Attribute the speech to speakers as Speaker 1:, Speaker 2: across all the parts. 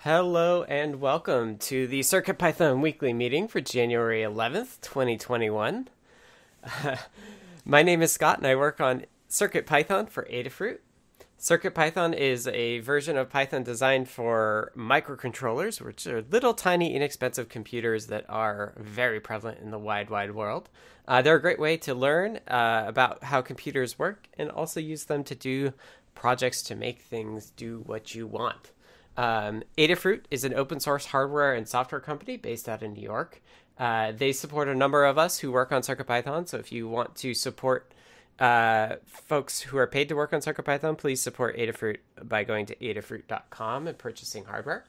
Speaker 1: Hello and welcome to the CircuitPython weekly meeting for January 11th, 2021. my name is Scott and I work on CircuitPython for Adafruit. CircuitPython is a version of Python designed for microcontrollers, which are little tiny inexpensive computers that are very prevalent in the wide, wide world. Uh, they're a great way to learn uh, about how computers work and also use them to do projects to make things do what you want. Um, Adafruit is an open source hardware and software company based out in New York. Uh, they support a number of us who work on CircuitPython. So if you want to support uh, folks who are paid to work on CircuitPython, please support Adafruit by going to adafruit.com and purchasing hardware.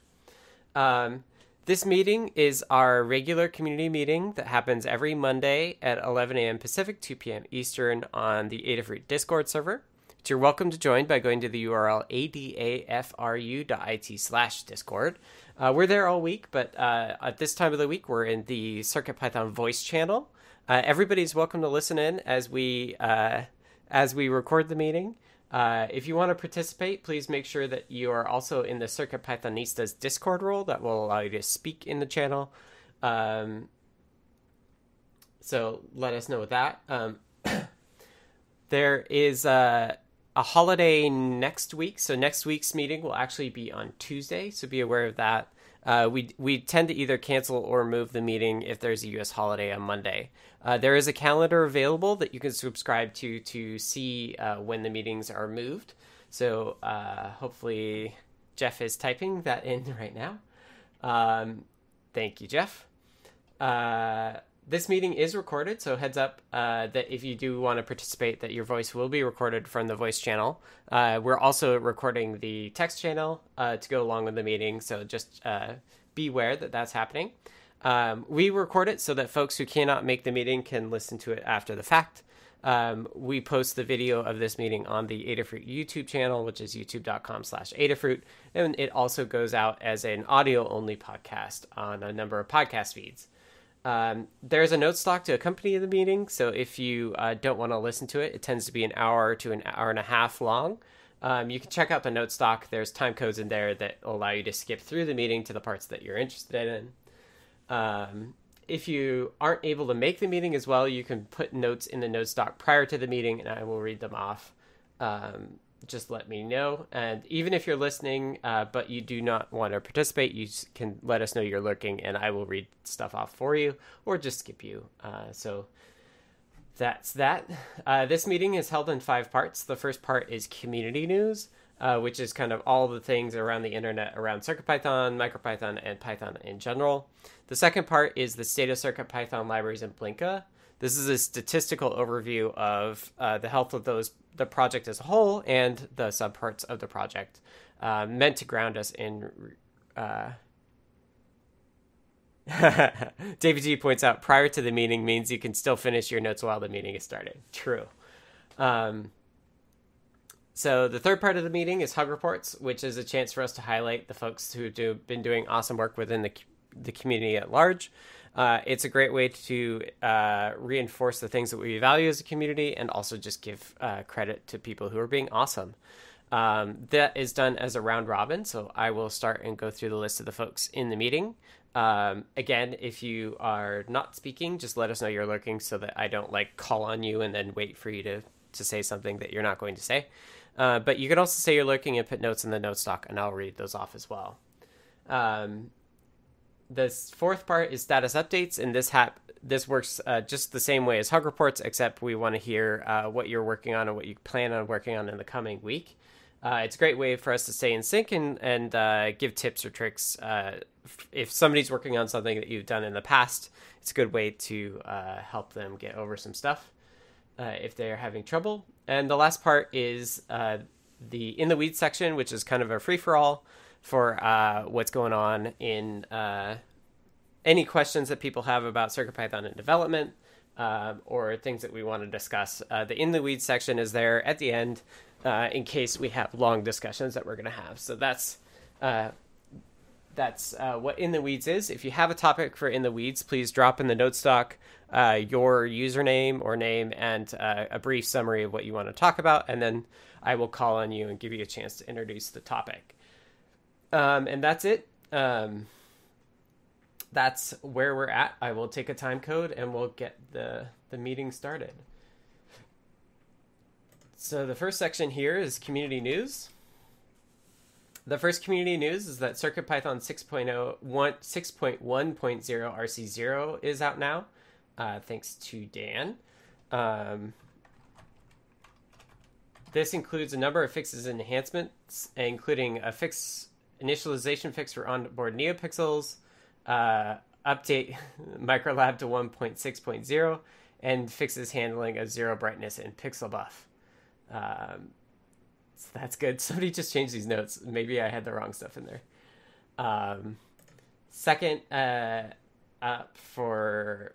Speaker 1: Um, this meeting is our regular community meeting that happens every Monday at 11 a.m. Pacific, 2 p.m. Eastern on the Adafruit Discord server. You're welcome to join by going to the URL adafru.it slash discord. Uh, we're there all week, but uh, at this time of the week, we're in the CircuitPython voice channel. Uh, everybody's welcome to listen in as we uh, as we record the meeting. Uh, if you want to participate, please make sure that you are also in the CircuitPythonistas Discord role. That will allow you to speak in the channel. Um, so let us know that. Um, there is uh, a holiday next week. So next week's meeting will actually be on Tuesday. So be aware of that. Uh, we we tend to either cancel or move the meeting if there's a U.S. holiday on Monday. Uh, there is a calendar available that you can subscribe to to see uh, when the meetings are moved. So uh, hopefully Jeff is typing that in right now. Um, thank you, Jeff. This meeting is recorded, so heads up uh, that if you do want to participate, that your voice will be recorded from the voice channel. Uh, we're also recording the text channel uh, to go along with the meeting, so just uh, beware that that's happening. Um, we record it so that folks who cannot make the meeting can listen to it after the fact. Um, we post the video of this meeting on the Adafruit YouTube channel, which is youtube.com slash Adafruit. And it also goes out as an audio only podcast on a number of podcast feeds. Um, there's a note stock to accompany the meeting, so if you uh, don't want to listen to it, it tends to be an hour to an hour and a half long. Um, you can check out the note stock. There's time codes in there that allow you to skip through the meeting to the parts that you're interested in. Um, if you aren't able to make the meeting as well, you can put notes in the note stock prior to the meeting, and I will read them off. Um, just let me know. And even if you're listening, uh, but you do not want to participate, you can let us know you're lurking, and I will read stuff off for you or just skip you. Uh, so that's that. Uh, this meeting is held in five parts. The first part is community news, uh, which is kind of all the things around the internet around CircuitPython, MicroPython, and Python in general. The second part is the state of CircuitPython libraries in Blinka. This is a statistical overview of uh, the health of those the project as a whole and the subparts of the project, uh, meant to ground us in. Uh... David G points out prior to the meeting means you can still finish your notes while the meeting is started. True. Um, so the third part of the meeting is hug reports, which is a chance for us to highlight the folks who have been doing awesome work within the the community at large. Uh, it's a great way to uh, reinforce the things that we value as a community and also just give uh, credit to people who are being awesome. Um, that is done as a round robin, so I will start and go through the list of the folks in the meeting. Um, again, if you are not speaking, just let us know you're lurking so that I don't like call on you and then wait for you to, to say something that you're not going to say. Uh, but you can also say you're lurking and put notes in the note stock, and I'll read those off as well. Um, the fourth part is status updates, and this hap- this works uh, just the same way as Hug Reports, except we want to hear uh, what you're working on and what you plan on working on in the coming week. Uh, it's a great way for us to stay in sync and and uh, give tips or tricks. Uh, if somebody's working on something that you've done in the past, it's a good way to uh, help them get over some stuff if they're having trouble. And the last part is the in the weeds section, which is kind of a free for all for uh, what's going on in uh, any questions that people have about CircuitPython and development uh, or things that we want to discuss. Uh, the in the weeds section is there at the end uh, in case we have long discussions that we're going to have. So that's uh, that's what in the weeds is. If you have a topic for in the weeds, please drop in the note stock your username or name and a brief summary of what you want to talk about, and then I will call on you and give you a chance to introduce the topic. Um, and that's it. um, that's where we're at. I will take a time code and we'll get the the meeting started. So the first section here is community news. The first community news is that CircuitPython 6.0 6.1.0 RC0 is out now, uh, thanks to Dan. Um, this includes a number of fixes and enhancements, including a fix initialization fix for onboard NeoPixels, uh, update Microlab to 1.6.0, and fixes handling of zero brightness and pixel buff. Um, so that's good. Somebody just changed these notes. Maybe I had the wrong stuff in there. Um, second, uh, up for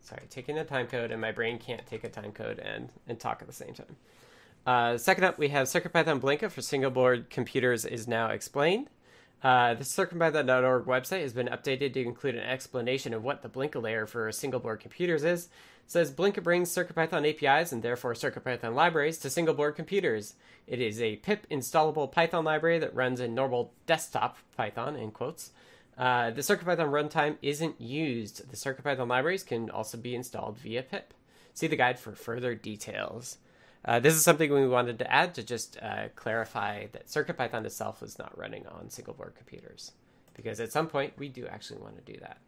Speaker 1: sorry, taking the time code, and my brain can't take a time code and and talk at the same time. Uh, second up, we have CircuitPython Blinka for single board computers is now explained. Uh, the CircuitPython.org website has been updated to include an explanation of what the Blinka layer for single board computers is. It says Blinka brings CircuitPython APIs and therefore CircuitPython libraries to single board computers. It is a pip installable Python library that runs in normal desktop Python in quotes. Uh, the CircuitPython runtime isn't used. The CircuitPython libraries can also be installed via pip. See the guide for further details. Uh, this is something we wanted to add to just uh, clarify that CircuitPython itself is not running on single board computers, because at some point we do actually want to do that.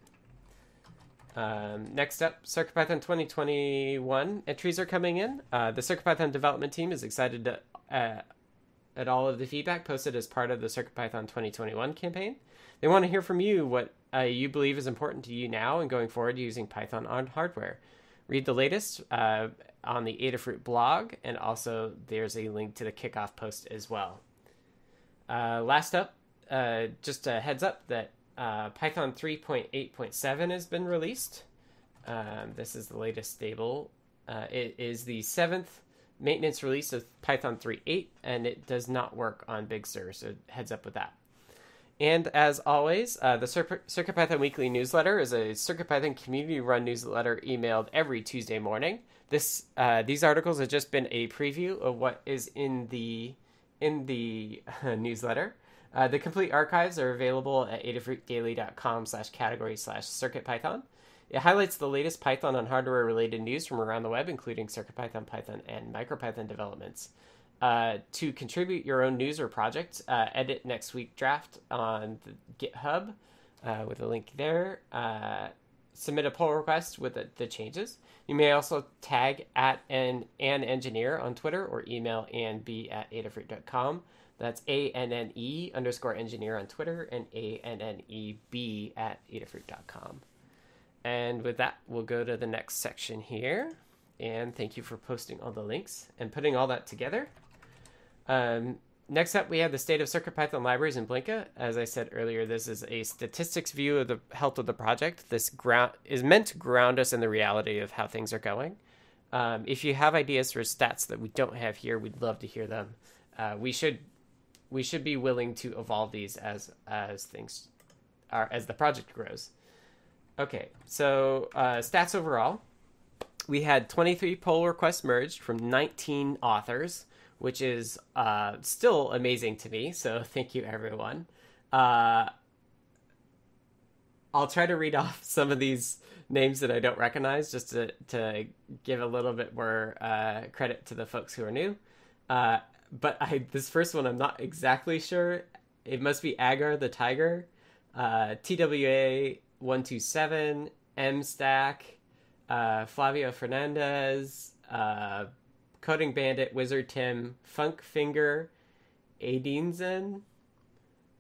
Speaker 1: Um, next up, CircuitPython 2021 entries are coming in. Uh, the CircuitPython development team is excited to, uh, at all of the feedback posted as part of the CircuitPython 2021 campaign. They want to hear from you what uh, you believe is important to you now and going forward using Python on hardware. Read the latest uh, on the Adafruit blog, and also there's a link to the kickoff post as well. Uh, last up, uh, just a heads up that uh, Python 3.8.7 has been released. Um, this is the latest stable. Uh, it is the seventh maintenance release of Python 3.8, and it does not work on Big Sur, so heads up with that. And as always, uh, the CircuitPython Weekly newsletter is a CircuitPython community-run newsletter emailed every Tuesday morning. This uh, these articles have just been a preview of what is in the in the uh, newsletter. The complete archives are available at adafruitdaily.com slash category slash circuitpython. It highlights the latest Python and hardware related news from around the web, including CircuitPython, Python, and MicroPython developments. Uh, to contribute your own news or project, uh, edit next week draft on GitHub uh, with a link there. Uh, submit a pull request with the, the, changes. You may also tag at an, an engineer on Twitter or email anb at adafruit.com. That's A N N E underscore engineer on Twitter and A N N E B at adafruit.com. And with that, we'll go to the next section here. And thank you for posting all the links and putting all that together. Um, next up, we have the state of CircuitPython libraries in Blinka. As I said earlier, this is a statistics view of the health of the project. This ground is meant to ground us in the reality of how things are going. Um, if you have ideas for stats that we don't have here, we'd love to hear them. Uh, we should we should be willing to evolve these as as things are as the project grows. Okay, so uh, stats overall, we had 23 pull requests merged from 19 authors which is uh, still amazing to me. So thank you, everyone. Uh, I'll try to read off some of these names that I don't recognize just to, to give a little bit more uh, credit to the folks who are new. Uh, but I, this first one, I'm not exactly sure. It must be Agar the Tiger, uh, TWA 127, M Stack, uh, Flavio Fernandez, Coding Bandit, Wizard Tim, Funk Finger, Adinzen,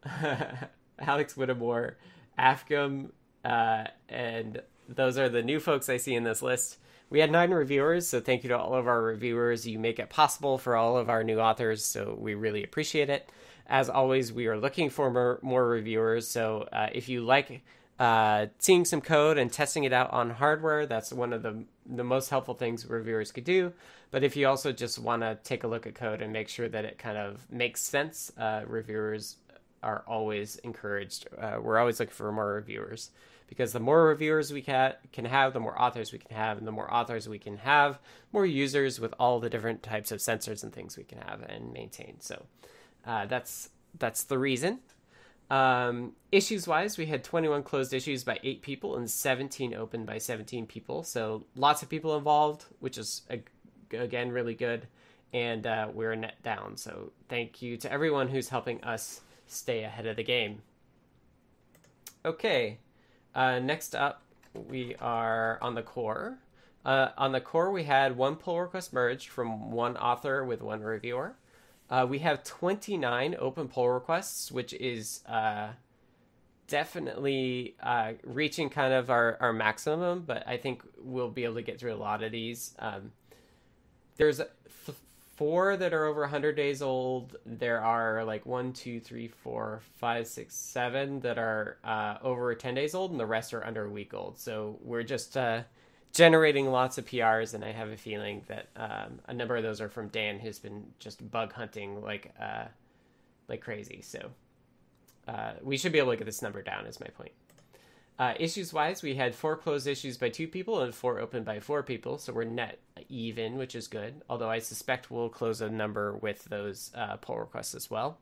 Speaker 1: Alex Whittemore, Afgham, uh, and those are the new folks I see in this list. We had nine reviewers, so thank you to all of our reviewers. You make it possible for all of our new authors, so we really appreciate it. As always, we are looking for more, more reviewers, so uh, if you like uh, seeing some code and testing it out on hardware, that's one of the the most helpful things reviewers could do. But if you also just want to take a look at code and make sure that it kind of makes sense, uh, reviewers are always encouraged. Uh, we're always looking for more reviewers because the more reviewers we can can have, the more authors we can have, and the more authors we can have, more users with all the different types of sensors and things we can have and maintain. So uh, that's that's the reason. Um, issues wise, we had 21 closed issues by eight people and 17 open by 17 people. So lots of people involved, which is again really good. And uh, we're net down. So thank you to everyone who's helping us stay ahead of the game. Okay, uh, next up, we are on the core. Uh, on the core, we had one pull request merged from one author with one reviewer. Uh, we have 29 open pull requests, which is uh, definitely uh, reaching kind of our, our maximum, but I think we'll be able to get through a lot of these. Um, there's four that are over 100 days old. There are like one, two, three, four, five, six, seven that are uh, over 10 days old, and the rest are under a week old. So we're just uh, generating lots of PRs, and I have a feeling that um, a number of those are from Dan, who's been just bug hunting like uh, like crazy. So uh, we should be able to get this number down. Is my point. Uh, issues wise, we had four closed issues by two people and four open by four people, so we're net even, which is good. Although I suspect we'll close a number with those uh, pull requests as well.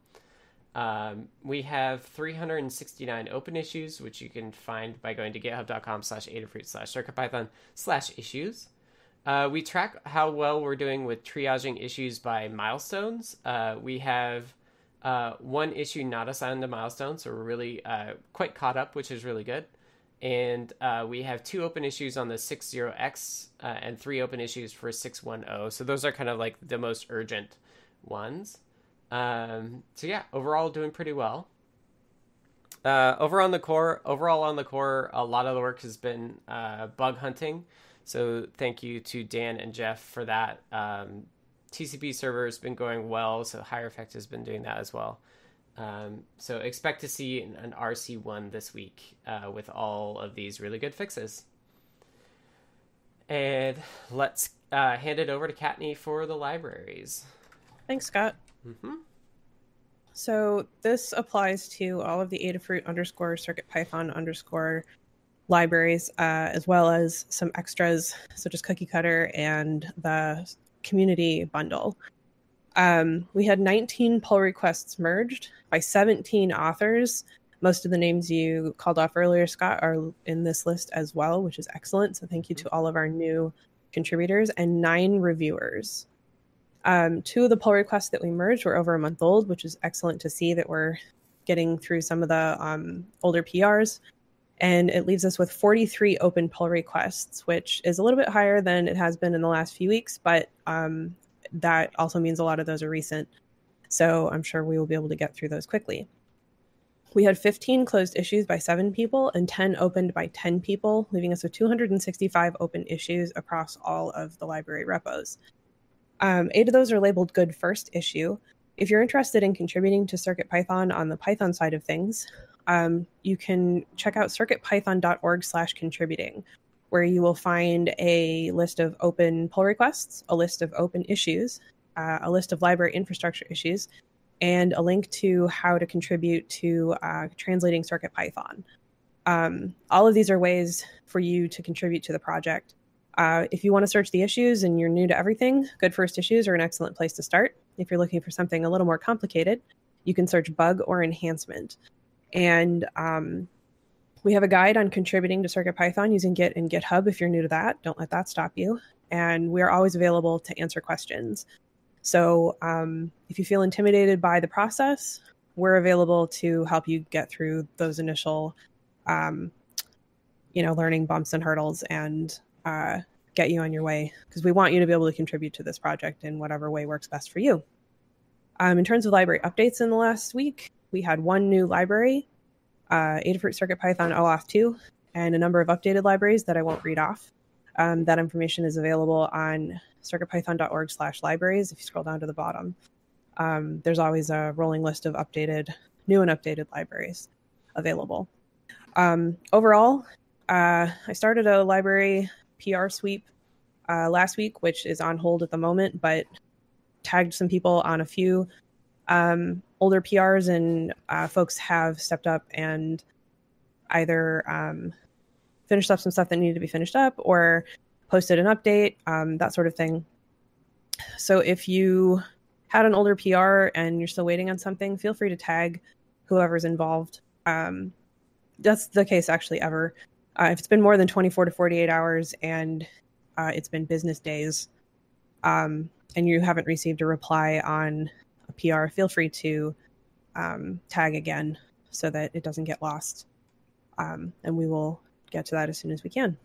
Speaker 1: Um, we have 369 open issues, which you can find by going to github.com slash adafruit slash circuitpython slash issues. Uh, we track how well we're doing with triaging issues by milestones. Uh, we have uh, one issue not assigned a milestone, so we're really uh, quite caught up, which is really good. And uh, we have two open issues on the 60X uh, and three open issues for 610. So those are kind of like the most urgent ones. Um, so yeah, overall doing pretty well. Uh, over on the core, overall on the core, a lot of the work has been uh, bug hunting. So thank you to Dan and Jeff for that. Um, TCP server has been going well, so Hierophect has been doing that as well. Um, so expect to see an, an RC1 this week uh, with all of these really good fixes. And let's uh, hand it over to Kattni for the libraries.
Speaker 2: Thanks, Scott. Mm-hmm. So this applies to all of the Adafruit underscore Circuit Python underscore libraries, uh, as well as some extras such as Cookie Cutter and the community bundle. Um, we had 19 pull requests merged by 17 authors. Most of the names you called off earlier, Scott, are in this list as well, which is excellent. So thank you to all of our new contributors and nine reviewers. Um, two of the pull requests that we merged were over a month old, which is excellent to see that we're getting through some of the um, older PRs. And it leaves us with 43 open pull requests, which is a little bit higher than it has been in the last few weeks, but um, that also means a lot of those are recent. So I'm sure we will be able to get through those quickly. We had 15 closed issues by seven people and 10 opened by 10 people, leaving us with 265 open issues across all of the library repos. Um, eight of those are labeled good first issue. If you're interested in contributing to CircuitPython on the Python side of things, um, you can check out circuitpython.org slash contributing, where you will find a list of open pull requests, a list of open issues, uh, a list of library infrastructure issues, and a link to how to contribute to uh, translating CircuitPython. Um, all of these are ways for you to contribute to the project. Uh, if you want to search the issues and you're new to everything, Good First Issues are an excellent place to start. If you're looking for something a little more complicated, you can search bug or enhancement. And um, we have a guide on contributing to CircuitPython using Git and GitHub if you're new to that. Don't let that stop you. And we are always available to answer questions. So um, if you feel intimidated by the process, we're available to help you get through those initial, um, you know, learning bumps and hurdles and uh, get you on your way because we want you to be able to contribute to this project in whatever way works best for you. Um, in terms of library updates in the last week, we had one new library, uh, Adafruit CircuitPython OAuth 2, and a number of updated libraries that I won't read off. Um, that information is available on circuitpython.org slash libraries if you scroll down to the bottom. Um, there's always a rolling list of updated, new and updated libraries available. Um, overall, uh, I started a library PR sweep uh, last week, which is on hold at the moment, but tagged some people on a few um, older PRs, and uh, folks have stepped up and either um, finished up some stuff that needed to be finished up or posted an update, um, that sort of thing. So if you had an older PR and you're still waiting on something, feel free to tag whoever's involved. Um, that's the case actually ever. Uh, if it's been more than 24 to 48 hours and uh, it's been business days um, and you haven't received a reply on a PR, feel free to um, tag again so that it doesn't get lost. Um, and we will get to that as soon as we can.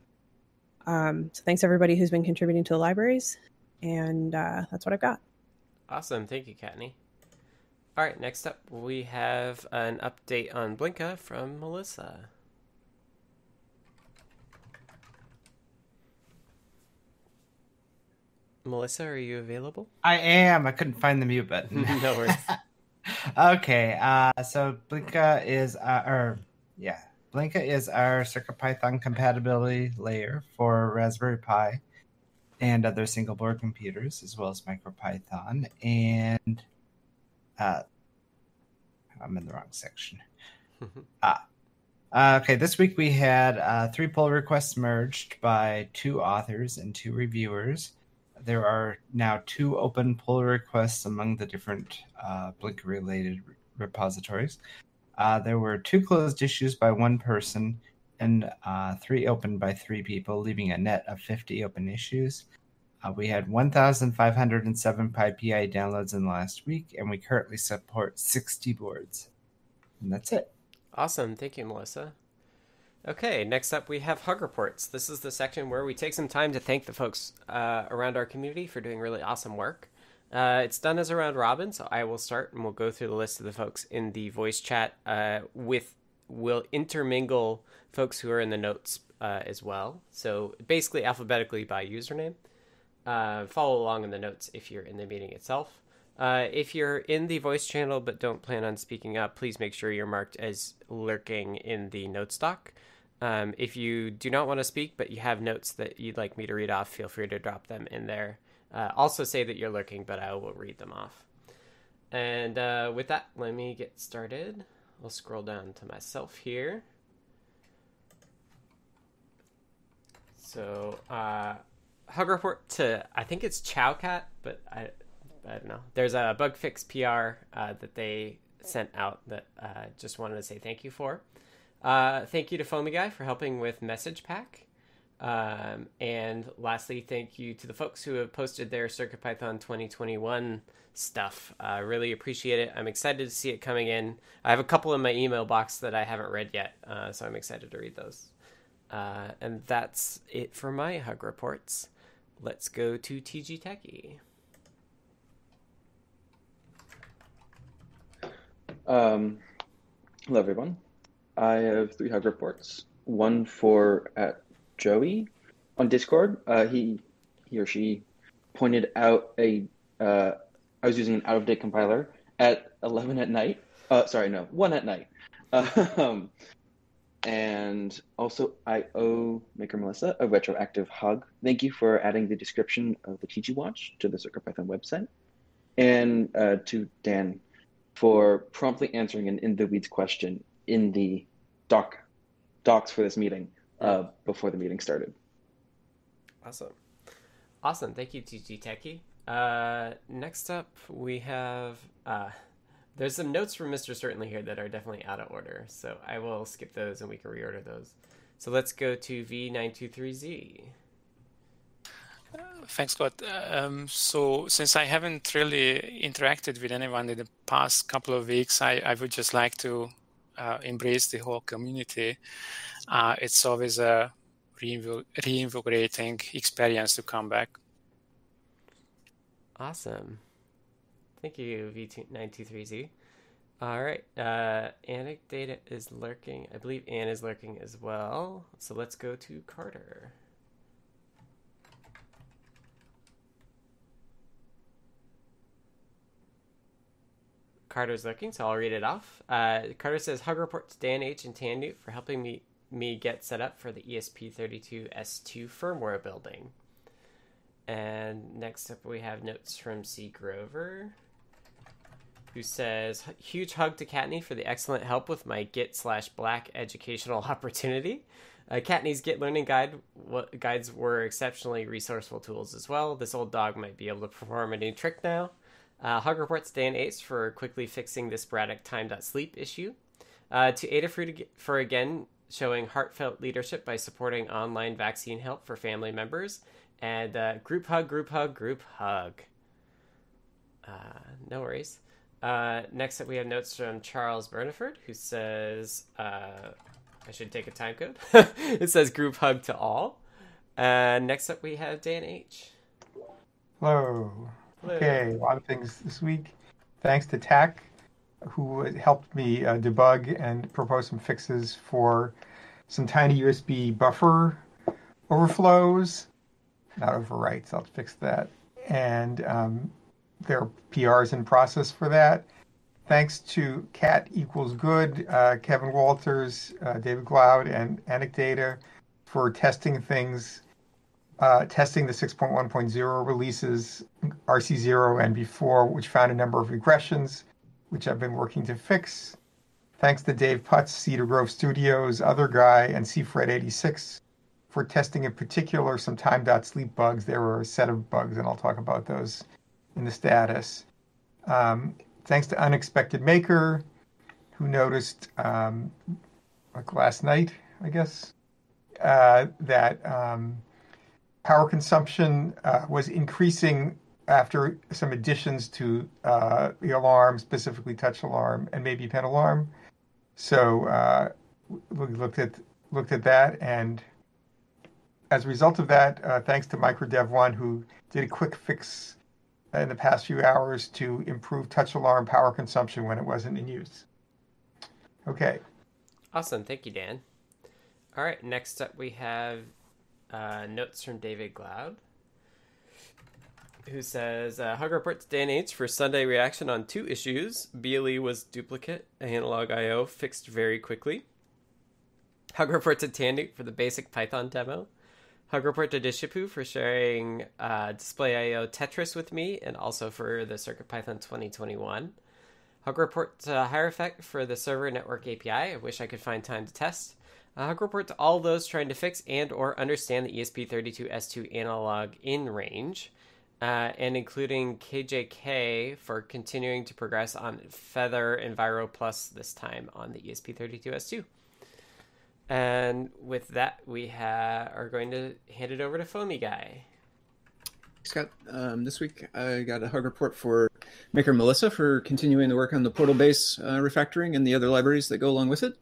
Speaker 2: Um, so thanks everybody who's been contributing to the libraries, and uh, that's what I've got.
Speaker 1: Awesome, thank you, Kattni. All right, next up we have an update on Blinka from Melissa. Melissa, are you available?
Speaker 3: I am. I couldn't find the mute button.
Speaker 1: no worries.
Speaker 3: okay, uh, so Blinka is, uh, or yeah, Blinka is our CircuitPython compatibility layer for Raspberry Pi and other single board computers, as well as MicroPython. And uh, I'm in the wrong section. ah. Uh, okay, this week we had uh, three pull requests merged by two authors and two reviewers. There are now two open pull requests among the different uh, Blinka related repositories. Uh, there were two closed issues by one person and uh, three open by three people, leaving a net of 50 open issues. Uh, we had 1,507 PyPI downloads in the last week, and we currently support 60 boards. And that's it.
Speaker 1: Awesome. Thank you, Melissa. Okay, next up we have Hug Reports. This is the section where we take some time to thank the folks uh, around our community for doing really awesome work. Uh, it's done as a round robin, so I will start and we'll go through the list of the folks in the voice chat. Uh, with will intermingle folks who are in the notes uh, as well. So basically alphabetically by username. Uh, follow along in the notes if you're in the meeting itself. Uh, if you're in the voice channel but don't plan on speaking up, please make sure you're marked as lurking in the notes doc. Um, if you do not want to speak but you have notes that you'd like me to read off, feel free to drop them in there uh, also say that you're lurking, but I will read them off. And uh, with that, let me get started. I'll scroll down to myself here. So, uh, hug report to I think it's Chowcat, but I I don't know. There's a bug fix PR uh, that they sent out that uh, just wanted to say thank you for. Uh, thank you to Foamy Guy for helping with Message Pack. Um, and lastly, thank you to the folks who have posted their CircuitPython 2021 stuff. I uh, really appreciate it. I'm excited to see it coming in. I have a couple in my email box that I haven't read yet, uh, so I'm excited to read those. Uh, and that's it for my hug reports. Let's go to TG Techie.
Speaker 4: Um, hello, everyone. I have three hug reports. One for at Joey on Discord. Uh, he he or she pointed out a uh, I was using an out of date compiler at eleven at night. Uh, sorry, no, one at night. Um, and also, I owe Maker Melissa a retroactive hug. Thank you for adding the description of the TG Watch to the CircuitPython website, and uh, to Dan for promptly answering an in the weeds question in the doc docs for this meeting uh, before the meeting started.
Speaker 1: Awesome. Awesome. Thank you, TG Techie. Uh, next up, we have. Uh, there's some notes from Mr. Certainly here that are definitely out of order, so I will skip those and we can reorder those. So let's go to V923Z.
Speaker 5: Uh, thanks, Scott. Um, so, since I haven't really interacted with anyone in the past couple of weeks, I, I would just like to uh, embrace the whole community, uh, it's always a reinvigorating experience to come back.
Speaker 1: Awesome. Thank you, V923Z. All right. Uh, Data is lurking. I believe Anne is lurking as well. So let's go to Carter. Carter's looking, so I'll read it off. Uh, Carter says, Hug report to Dan H. and Tannewt for helping me, me get set up for the ESP32S2 firmware building. And next up, we have notes from C. Grover, who says, Huge hug to Kattni for the excellent help with my Git slash black educational opportunity. Uh, Kattni's Git learning guide guides were exceptionally resourceful tools as well. This old dog might be able to perform a new trick now. Uh, Hug reports Dan Ace for quickly fixing the sporadic time.sleep issue. Uh, to Adafruit for again showing heartfelt leadership by supporting online vaccine help for family members. And uh, group hug, group hug, group hug. Uh, no worries. Uh, next up, we have notes from Charles Burniford, who says, uh, I should take a time code. it says group hug to all. And next up, we have Dan H.
Speaker 6: Hello. Okay, a lot of things this week. Thanks to TAC, who helped me uh, debug and propose some fixes for some tiny USB buffer overflows, not overwrites. I'll fix that. And um, there are PRs in process for that. Thanks to Cat Equals Good, uh, Kevin Walters, uh, David Glaude, and Anecdata for testing things uh, testing the 6.1.0 releases, RC0 and before, which found a number of regressions, which I've been working to fix. Thanks to Dave Putz, Cedar Grove Studios, Other Guy, and CFred86 for testing in particular some time.sleep bugs. There were a set of bugs, and I'll talk about those in the status. Um, thanks to Unexpected Maker, who noticed, um, like last night, I guess, uh, that. Um, power consumption uh, was increasing after some additions to uh, the alarm, specifically touch alarm and maybe pen alarm. So uh, we looked at looked at that, and as a result of that, uh, thanks to MicroDev One, who did a quick fix in the past few hours to improve touch alarm power consumption when it wasn't in use. Okay.
Speaker 1: Awesome. Thank you, Dan. All right. Next up, we have uh, notes from David Glaude, who says uh, Hug reports Dan H for Sunday reaction on two issues. BLE was duplicate, analog I/O fixed very quickly. Hug reports to Tandy for the basic Python demo. Hug report to Dishipu for sharing uh, Display I/O Tetris with me, and also for the CircuitPython 2021. Hug report to Hierophect for the server network API. I wish I could find time to test. Uh, Hug report to all those trying to fix and or understand the E ESP32S2 analog in range, uh, and including KJK for continuing to progress on Feather Enviro Plus this time on the E ESP32S2. And with that, we ha- are going to hand it over to Foamy Guy.
Speaker 7: Scott, um, this week I got a hug report for Maker Melissa for continuing the work on the Portal Base uh, refactoring and the other libraries that go along with it.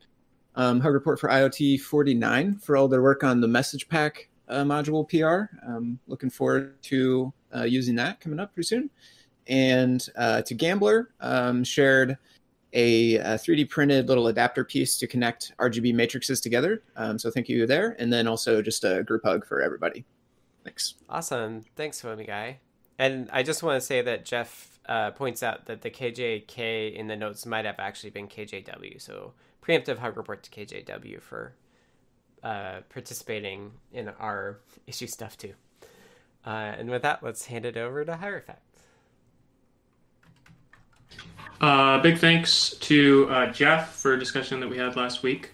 Speaker 7: Um, hug report for IoT 49 for all their work on the message pack uh, module PR. Um, looking forward to uh, using that coming up pretty soon. And uh, to Gambler, um, shared a, a 3D printed little adapter piece to connect RGB matrices together. Um, so thank you there. And then also just a group hug for everybody. Thanks.
Speaker 1: Awesome. Thanks, Foamy Guy. And I just want to say that Jeff uh, points out that the KJK in the notes might have actually been KJW. So preemptive hug report to KJW for uh, participating in our issue stuff too. Uh, and with that, let's hand it over to Hierophect.
Speaker 8: Uh, big thanks to uh, Jeff for a discussion that we had last week.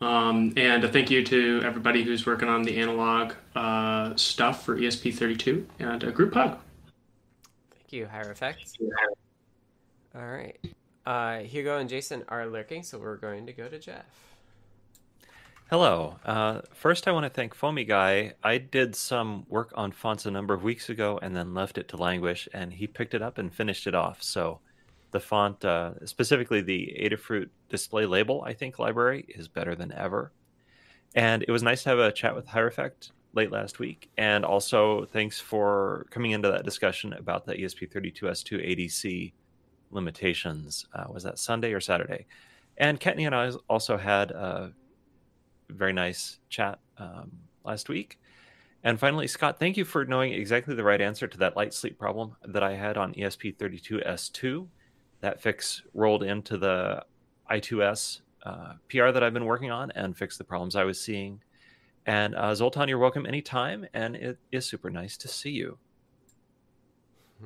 Speaker 8: Um, and a thank you to everybody who's working on the analog uh, stuff for ESP32 and a group hug.
Speaker 1: Thank you, Hierophect. All right. Uh, Hugo and Jason are lurking, so we're going to go to Jeff.
Speaker 9: Hello. Uh, first, I want to thank Foamy Guy. I did some work on fonts a number of weeks ago and then left it to languish, and he picked it up and finished it off. So, the font, uh, specifically the Adafruit display label, I think library is better than ever. And it was nice to have a chat with Hierophect late last week. And also, thanks for coming into that discussion about the E ESP32S2 ADC limitations. Uh, was that Sunday or Saturday? And Kattni and I also had a very nice chat um, last week. And finally, Scott, thank you for knowing exactly the right answer to that light sleep problem that I had on E ESP32S2. That fix rolled into the I2S uh, PR that I've been working on and fixed the problems I was seeing. And uh, Zoltan, you're welcome anytime, and it is super nice to see you.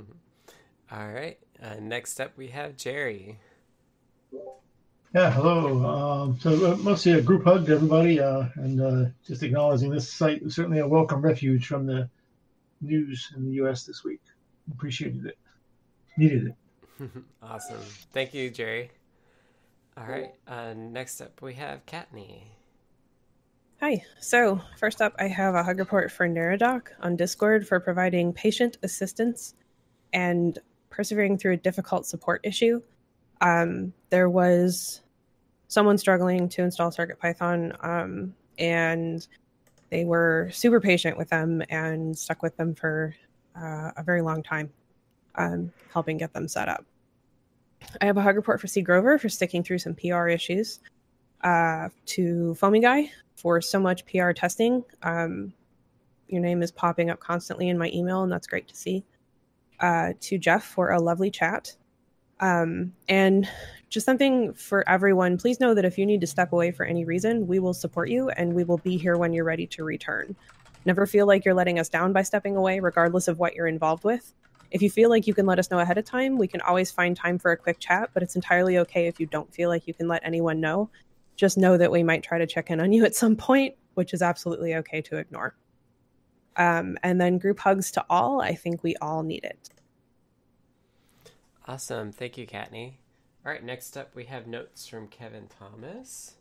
Speaker 1: All right. Uh, next up, we have Jerry.
Speaker 10: Yeah, hello. Um, so uh, mostly a group hug to everybody, uh, and uh, just acknowledging this site was certainly a welcome refuge from the news in the U.S. this week. Appreciated it. needed it.
Speaker 1: awesome. Thank you, Jerry. All right. Uh, next up, we have Kattni.
Speaker 2: Hi. So, first up, I have a hug report for Neradoc on Discord for providing patient assistance and persevering through a difficult support issue. Um, there was someone struggling to install CircuitPython, um, and they were super patient with them and stuck with them for uh, a very long time, um, helping get them set up. I have a hug report for C. Grover for sticking through some PR issues. Uh, to Foamy Guy for so much PR testing. Um, your name is popping up constantly in my email, and that's great to see. Uh, to Jeff for a lovely chat. Um, and just something for everyone please know that if you need to step away for any reason, we will support you and we will be here when you're ready to return. Never feel like you're letting us down by stepping away, regardless of what you're involved with. If you feel like you can let us know ahead of time, we can always find time for a quick chat, but it's entirely okay if you don't feel like you can let anyone know just know that we might try to check in on you at some point, which is absolutely okay to ignore. Um, and then group hugs to all. I think we all need it.
Speaker 1: Awesome. Thank you, Kattni. All right, next up we have notes from Kevin Thomas,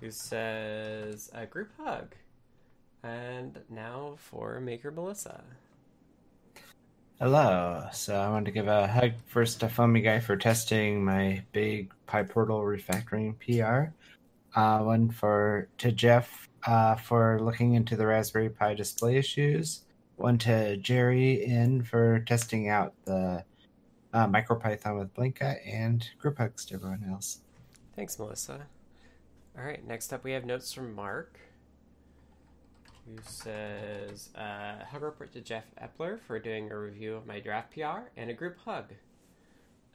Speaker 1: who says a group hug. And now for Maker Melissa.
Speaker 3: Hello. So I wanted to give a hug first to Foamy Guy for testing my big PyPortal refactoring PR. Uh, one for to Jeff uh, for looking into the Raspberry Pi display issues. One to Jerry N for testing out the uh, MicroPython with Blinka, and group hugs to everyone else.
Speaker 1: Thanks, Melissa. All right, next up we have notes from Mark, who says uh, hug report to Jeff Epler for doing a review of my draft PR and a group hug.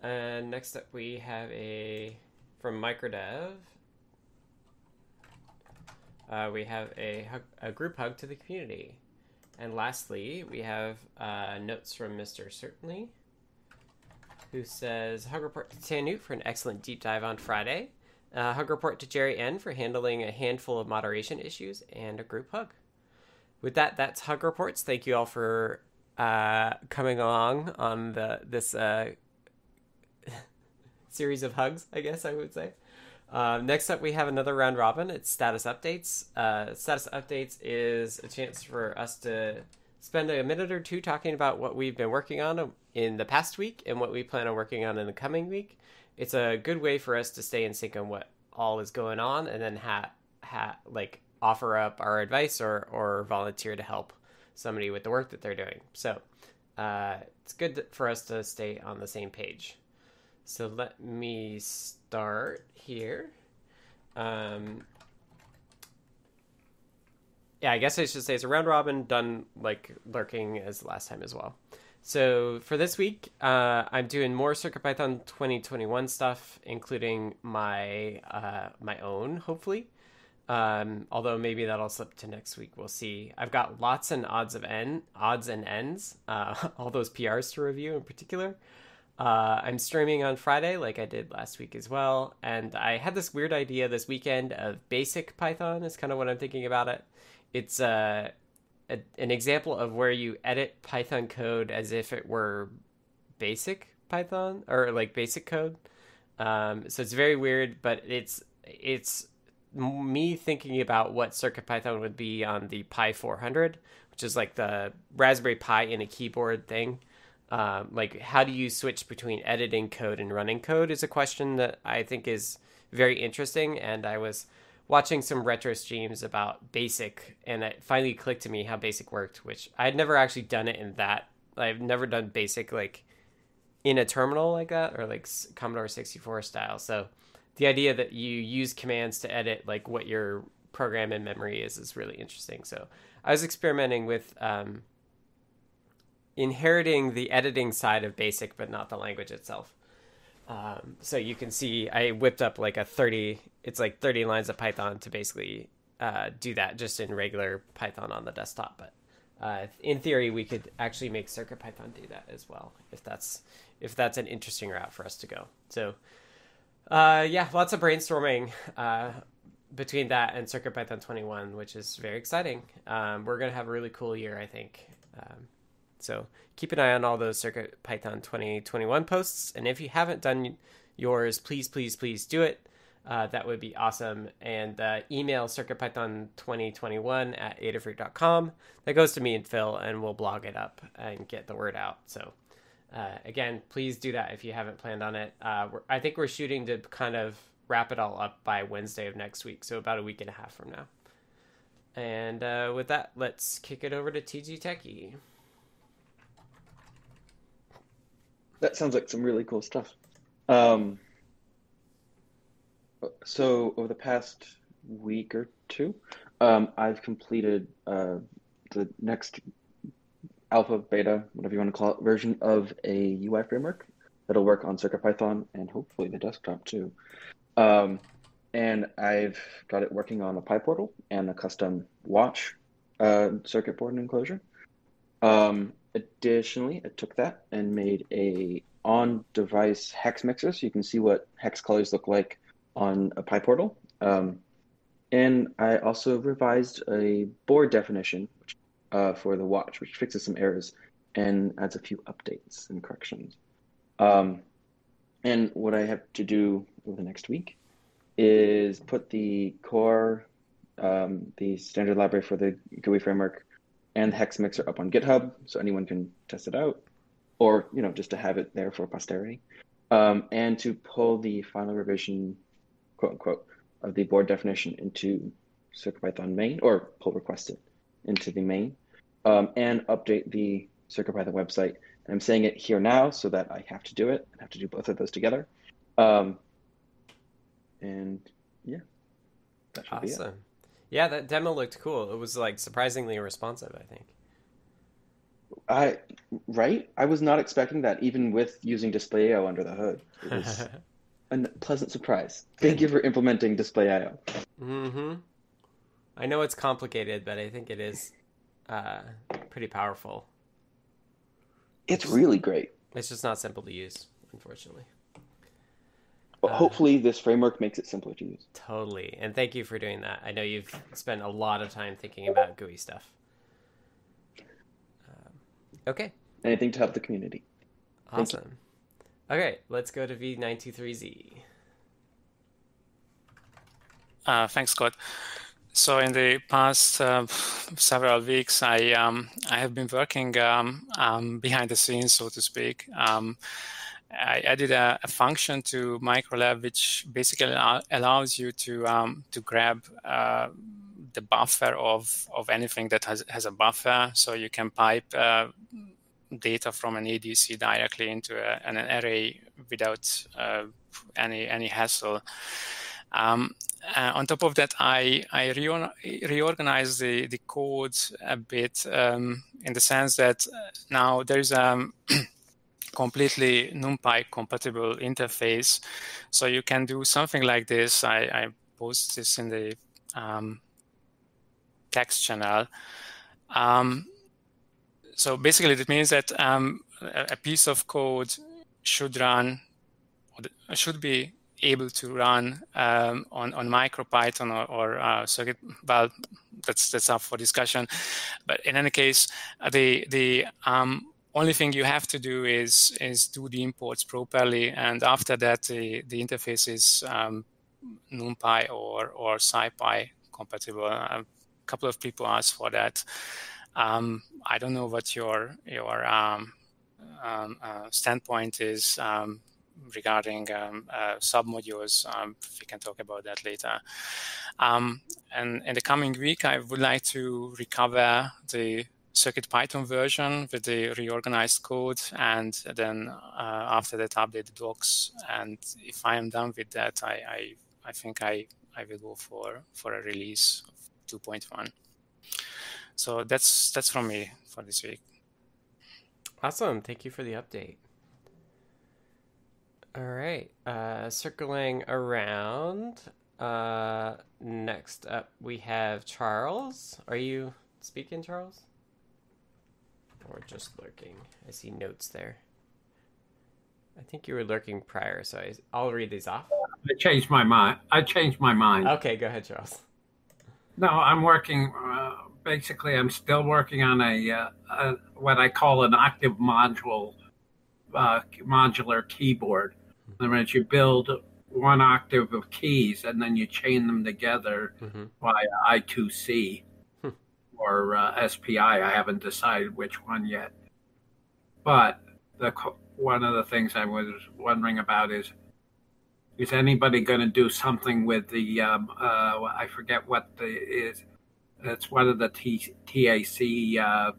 Speaker 1: And next up we have a from Microdev uh, we have a, hug, a group hug to the community. And lastly, we have uh, notes from Mr. Certainly, who says Hug report to Tannewt for an excellent deep dive on Friday. Uh, hug report to Jerry N for handling a handful of moderation issues, and a group hug. With that, that's hug reports. Thank you all for uh, coming along on the this uh, series of hugs. I guess I would say. Uh, next up, we have another round robin. It's status updates. Uh, status updates is a chance for us to spend a minute or two talking about what we've been working on in the past week and what we plan on working on in the coming week. It's a good way for us to stay in sync on what all is going on, and then ha ha like offer up our advice or or volunteer to help somebody with the work that they're doing. So uh, it's good for us to stay on the same page. So let me start here. Um, yeah, I guess I should say it's a round robin done like lurking as last time as well. So for this week, uh, I'm doing more CircuitPython 2021 stuff, including my uh, my own, hopefully. Um, although maybe that'll slip to next week. We'll see. I've got lots and odds of n odds and ends, uh, all those PRs to review in particular. Uh, I'm streaming on Friday, like I did last week as well. And I had this weird idea this weekend of basic Python, is kind of what I'm thinking about it. It's uh, a, an example of where you edit Python code as if it were basic Python or like basic code. Um, so it's very weird, but it's it's me thinking about what Circuit Python would be on the Pi 400, which is like the Raspberry Pi in a keyboard thing. Um, like how do you switch between editing code and running code is a question that I think is very interesting. And I was watching some retro streams about Basic, and it finally clicked to me how Basic worked, which I had never actually done it in that. I've never done Basic like in a terminal like that or like Commodore 64 style. So the idea that you use commands to edit like what your program in memory is is really interesting. So I was experimenting with um, inheriting the editing side of basic but not the language itself. Um, so you can see i whipped up like a 30 it's like 30 lines of python to basically uh, do that just in regular python on the desktop but uh, in theory we could actually make circuit python do that as well if that's if that's an interesting route for us to go. So uh, yeah lots of brainstorming uh, between that and circuit python 21 which is very exciting. Um, we're going to have a really cool year i think. Um, So keep an eye on all those Circuit Python 2021 posts. And if you haven't done yours, please, please, please do it. Uh, that would be awesome. And uh, email circuitpython2021 at adafruit.com. That goes to me and Phil, and we'll blog it up and get the word out. So, uh, again, please do that if you haven't planned on it. Uh, I think we're shooting to kind of wrap it all up by Wednesday of next week, so about a week and a half from now. And uh, with that, let's kick it over to TG Techie.
Speaker 4: That sounds like some really cool stuff. Um, so over the past week or two, um, I've completed uh, the next alpha, beta, whatever you want to call it, version of a UI framework that'll work on CircuitPython and hopefully the desktop too. Um, and I've got it working on a PyPortal and a custom watch uh, circuit board enclosure. Um, additionally, I took that and made a on-device hex mixer, so you can see what hex colors look like on a PyPortal. Um, and I also revised a board definition uh, for the watch, which fixes some errors and adds a few updates and corrections. Um, and what I have to do over the next week is put the core, um, the standard library for the GUI framework, and hex mixer up on GitHub, so anyone can test it out, or you know just to have it there for posterity, um, and to pull the final revision, quote unquote, of the board definition into CircuitPython main, or pull request it into the main, um, and update the CircuitPython website. And I'm saying it here now so that I have to do it. I have to do both of those together. Um, and yeah,
Speaker 1: that should awesome. be it. Yeah, that demo looked cool. It was like surprisingly responsive, I think.
Speaker 4: I right? I was not expecting that even with using Display.io under the hood. It was a pleasant surprise. Thank you for implementing Display.io.
Speaker 1: Mm-hmm. I know it's complicated, but I think it is uh, pretty powerful.
Speaker 4: It's really great.
Speaker 1: It's just not simple to use, unfortunately.
Speaker 4: But uh, hopefully, this framework makes it simpler to use.
Speaker 1: Totally, and thank you for doing that. I know you've spent a lot of time thinking about GUI stuff. Um, okay.
Speaker 4: Anything to help the community.
Speaker 1: Awesome. Okay, let's go to V923Z.
Speaker 5: Uh, thanks, Scott. So in the past uh, several weeks, I um, I have been working um, um, behind the scenes, so to speak. I added a, a, function to ulab which basically allows you to um, to grab uh, the buffer of of anything that has has a buffer, so you can pipe uh, data from an ADC directly into a, an array without uh, any any hassle. Um, uh, on top of that, I, I reorganized the, the code a bit um, in the sense that uh, now there's a um, completely NumPy compatible interface. So you can do something like this. I, I post this in the um, text channel. Um, so basically, it means that um, a piece of code should run, should be able to run um, on on MicroPython or, or uh, circuit. Well, that's that's up for discussion. But in any case, the the um, only thing you have to do is is do the imports properly, and after that, the the interface is um, NumPy or or SciPy compatible. A couple of people asked for that. Um, I don't know what your your um, um, uh, standpoint is. Um, regarding um, uh, submodules. Um, we can talk about that later. Um, and in the coming week, I would like to recover the Circuit Python version with the reorganized code, and then uh, after that, update the docs. And if I am done with that, I I, I think I, I will go for for a release of 2.1. So that's that's from me for this week.
Speaker 1: Awesome. Thank you for the update. All right. Uh, circling around. Uh, next up, we have Charles. Are you speaking, Charles? Or just lurking? I see notes there. I think you were lurking prior, so I, will read these off.
Speaker 11: I changed my mind. I changed my mind.
Speaker 1: Okay, go ahead, Charles.
Speaker 11: No, I'm working. Uh, basically, I'm still working on a, uh, a what I call an octave module uh, modular keyboard. In other words, you build one octave of keys and then you chain them together
Speaker 1: hmm
Speaker 11: via I2C
Speaker 1: Hmm.
Speaker 11: Or uh, SPI. I haven't decided which one yet. But the one of the things I was wondering about is is anybody going to do something with the um, uh, I forget what the is it's one of the T- TAC uh,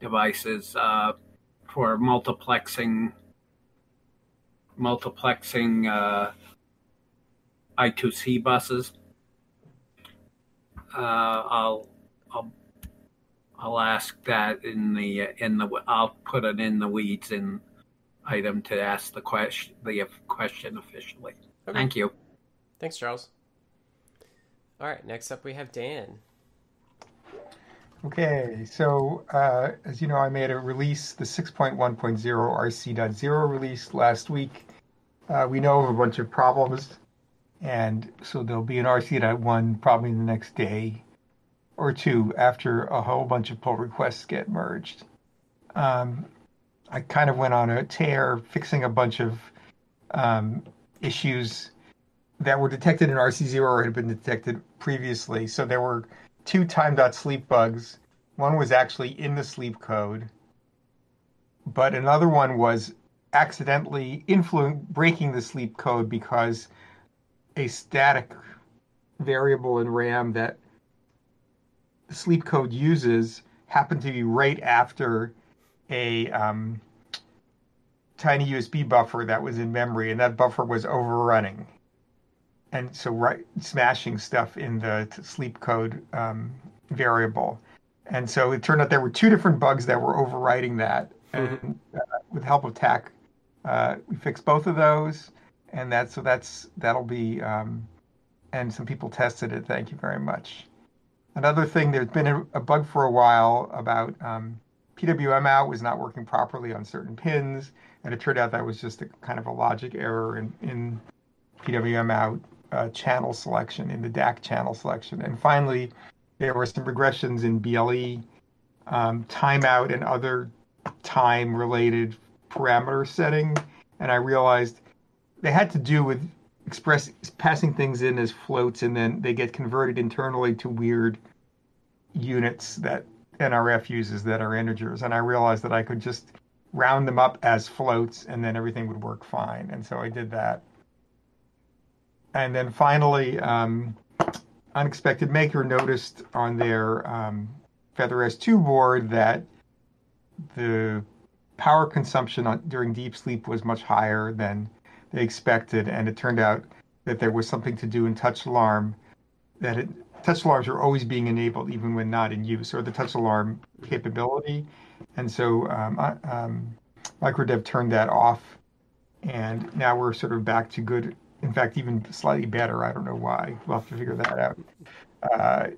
Speaker 11: devices uh, for multiplexing multiplexing uh, I2C buses. Uh, I'll I'll I'll ask that in the in the I'll put it in the weeds in item to ask the question the question officially.
Speaker 1: Okay.
Speaker 11: Thank you.
Speaker 1: Thanks, Charles. All right, next up we have Dan.
Speaker 6: Okay, so uh, as you know, I made a release, the 6.1.0 RC.0 release last week. Uh, we know of a bunch of problems, and so there'll be an RC.1 probably the next day or two after a whole bunch of pull requests get merged. Um, I kind of went on a tear fixing a bunch of um, issues that were detected in RC0 or had been detected previously. So there were two time.sleep bugs. One was actually in the sleep code, but another one was accidentally influ- breaking the sleep code because a static variable in RAM that sleep code uses happened to be right after a um, TinyUSB buffer that was in memory, and that buffer was overrunning. And so right smashing stuff in the sleep code um, variable. And so it turned out there were two different bugs that were overriding that. And uh, with the help of tac uh, we fixed both of those. And that's so that's that'll be um, and some people tested it. Thank you very much another thing there's been a, a bug for a while about um, pwm out was not working properly on certain pins and it turned out that was just a kind of a logic error in, in pwm out uh, channel selection in the DAC channel selection. And finally, there were some regressions in BLE, um, timeout, and other time related parameter setting. And I realized they had to do with express passing things in as floats and then they get converted internally to weird units that NRF uses that are integers. And I realized that I could just round them up as floats and then everything would work fine. And so I did that. And then finally, um, Unexpected Maker noticed on their um, Feather S2 board that the power consumption on, during deep sleep was much higher than expected, and it turned out that there was something to do in touch alarm that it, touch alarms are always being enabled even when not in use, or the touch alarm capability. And so um, um, Microdev turned that off, and now we're sort of back to good in fact, even slightly better. I don't know why. We'll have to figure that out. Uh,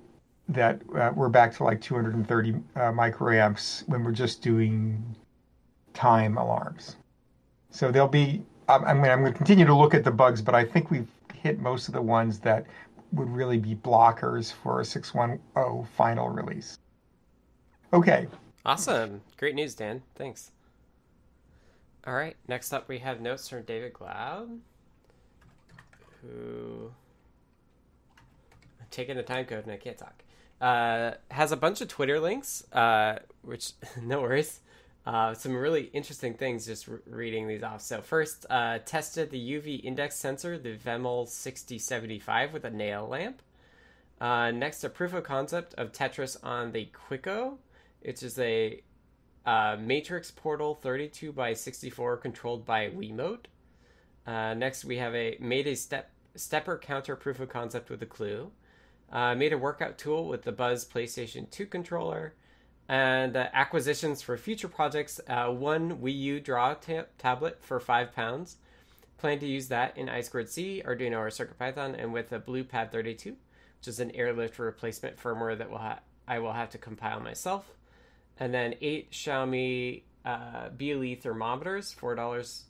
Speaker 6: that uh, we're back to like 230 uh, microamps when we're just doing time alarms. So there'll be. I'm, I'm going to continue to look at the bugs, but I think we've hit most of the ones that would really be blockers for a 610 final release. Okay.
Speaker 1: Awesome. Great news, Dan. Thanks. All right. Next up, we have notes from David Glaude, who. I'm taking a time code and I can't talk. Uh, has a bunch of Twitter links, uh, which, no worries. Uh, some really interesting things just re- reading these off. So, first, uh, tested the UV index sensor, the VEML6075, with a nail lamp. Uh, next, a proof of concept of Tetris on the Quicko, which is a uh, matrix portal 32 by 64 controlled by Wiimote. Uh, next, we have a made a step stepper counter proof of concept with a clue. Uh, made a workout tool with the Buzz PlayStation 2 controller. And uh, acquisitions for future projects uh, one Wii U Draw ta- tablet for five pounds. Plan to use that in I squared C, Arduino, or CircuitPython, and with a Bluepad32, which is an airlift replacement firmware that will ha- I will have to compile myself. And then eight Xiaomi uh, BLE thermometers, four dollars.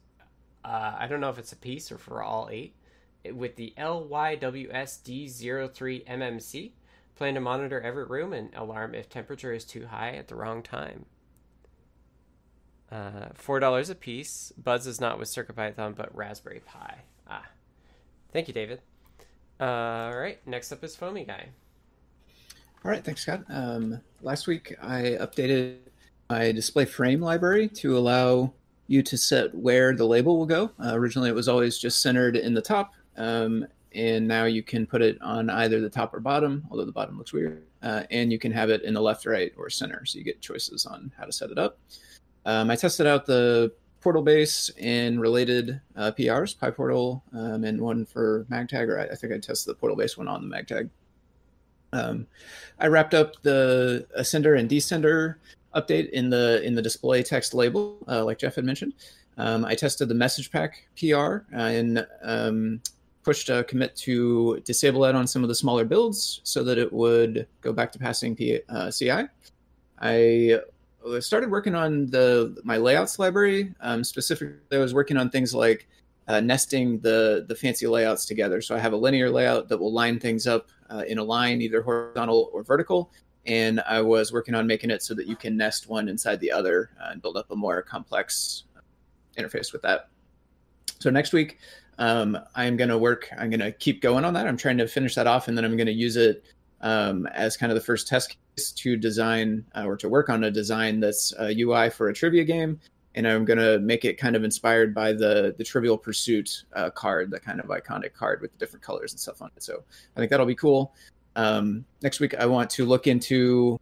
Speaker 1: Uh, I don't know if it's a piece or for all eight. With the LYWSD03MMC, Plan to monitor every room and alarm if temperature is too high at the wrong time. Uh, Four dollars a piece. Buzz is not with CircuitPython, but Raspberry Pi. Ah, thank you, David. Uh, all right, next up is Foamy Guy.
Speaker 7: All right, thanks, Scott. Um, last week I updated my display frame library to allow you to set where the label will go. Uh, originally, it was always just centered in the top, um, and now you can put it on either the top or bottom, although the bottom looks weird. Uh, and you can have it in the left, right, or center, so you get choices on how to set it up. Um, I tested out the portal base and related uh, PRs, PyPortal, um, and one for MagTag, or I, I, think I tested the portal base one on the MagTag. Um, I wrapped up the ascender and descender update in the in the display text label, uh, like Jeff had mentioned. Um, I tested the message pack PR and um, pushed a commit to disable that on some of the smaller builds so that it would go back to passing P, uh, CI. I started working on the my layouts library. Um, specifically, I was working on things like uh, nesting the the fancy layouts together. So I have a linear layout that will line things up uh, in a line, either horizontal or vertical. And I was working on making it so that you can nest one inside the other uh, and build up a more complex interface with that. So next week, um, I'm going to work. I'm going to keep going on that. I'm trying to finish that off, and then I'm going to use it um, as kind of the first test case to design uh, or to work on a design that's a UI for a trivia game. And I'm going to make it kind of inspired by the the Trivial Pursuit uh, card, the kind of iconic card with the different colors and stuff on it. So I think that'll be cool. Um, next week, I want to look into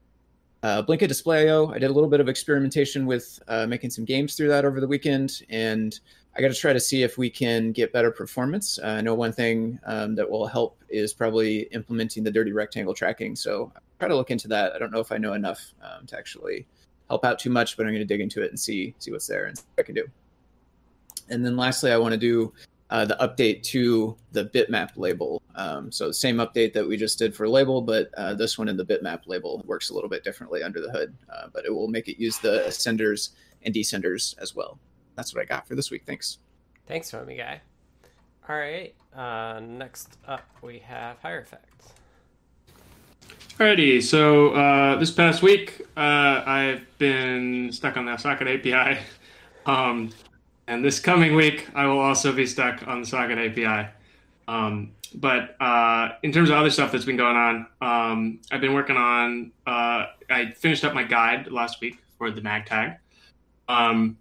Speaker 7: uh, Blinka Display.io. I did a little bit of experimentation with uh, making some games through that over the weekend, and I got to try to see if we can get better performance. Uh, I know one thing um, that will help is probably implementing the dirty rectangle tracking. So I'll try to look into that. I don't know if I know enough um, to actually help out too much, but I'm going to dig into it and see see what's there and what I can do. And then lastly, I want to do uh, the update to the bitmap label. Um, so the same update that we just did for label, but uh, this one in the bitmap label works a little bit differently under the hood, uh, but it will make it use the ascenders and descenders as well that's what I got for this week. Thanks.
Speaker 1: Thanks, Foamy Guy. All right. Uh, next up, we have Hierophect.
Speaker 8: Alrighty, so uh, this past week uh, I've been stuck on the Socket API, um, and this coming week I will also be stuck on the Socket API. Um, but uh, in terms of other stuff that's been going on, um, I've been working on. Uh, I finished up my guide last week for the MagTag. Um,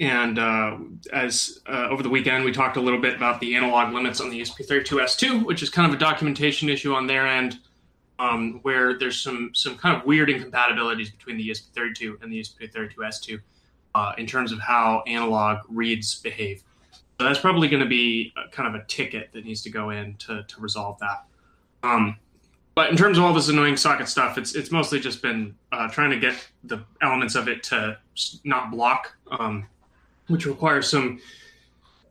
Speaker 8: and uh, as uh, over the weekend, we talked a little bit about the analog limits on the ESP32S2, which is kind of a documentation issue on their end, um, where there's some some kind of weird incompatibilities between the ESP32 and the ESP32S2 uh, in terms of how analog reads behave. So that's probably going to be kind of a ticket that needs to go in to, to resolve that. Um, but in terms of all this annoying socket stuff, it's it's mostly just been uh, trying to get the elements of it to not block. Um, which requires some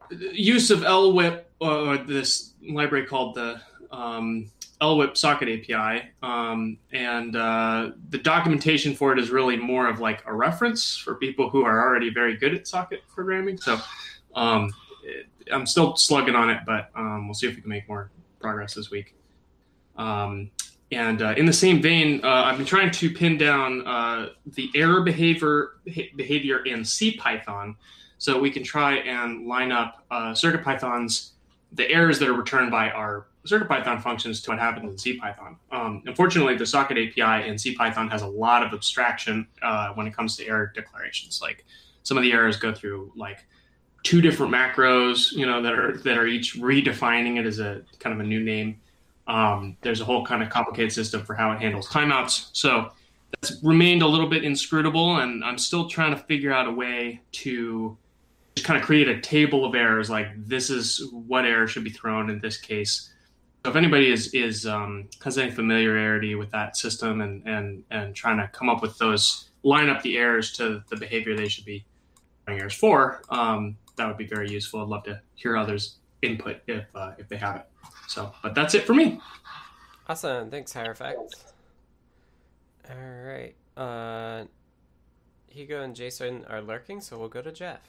Speaker 8: use of LWIP or this library called the um, LWIP socket API. Um, and uh, the documentation for it is really more of like a reference for people who are already very good at socket programming. So um, I'm still slugging on it, but um, we'll see if we can make more progress this week. Um, and uh, in the same vein, uh, I've been trying to pin down uh, the error behavior behavior in CPython so we can try and line up uh, CircuitPython's the errors that are returned by our CircuitPython functions to what happens in CPython. Um, unfortunately, the socket API in CPython has a lot of abstraction uh, when it comes to error declarations. Like some of the errors go through like two different macros, you know, that are that are each redefining it as a kind of a new name. Um, there's a whole kind of complicated system for how it handles timeouts. So that's remained a little bit inscrutable, and I'm still trying to figure out a way to kind of create a table of errors like this is what error should be thrown in this case so if anybody is is um, has any familiarity with that system and and and trying to come up with those line up the errors to the behavior they should be errors for um, that would be very useful. I'd love to hear others input if uh, if they have it. So but that's it for me.
Speaker 1: Awesome. Thanks hierophect all right. Uh hugo and jason are lurking so we'll go to jeff.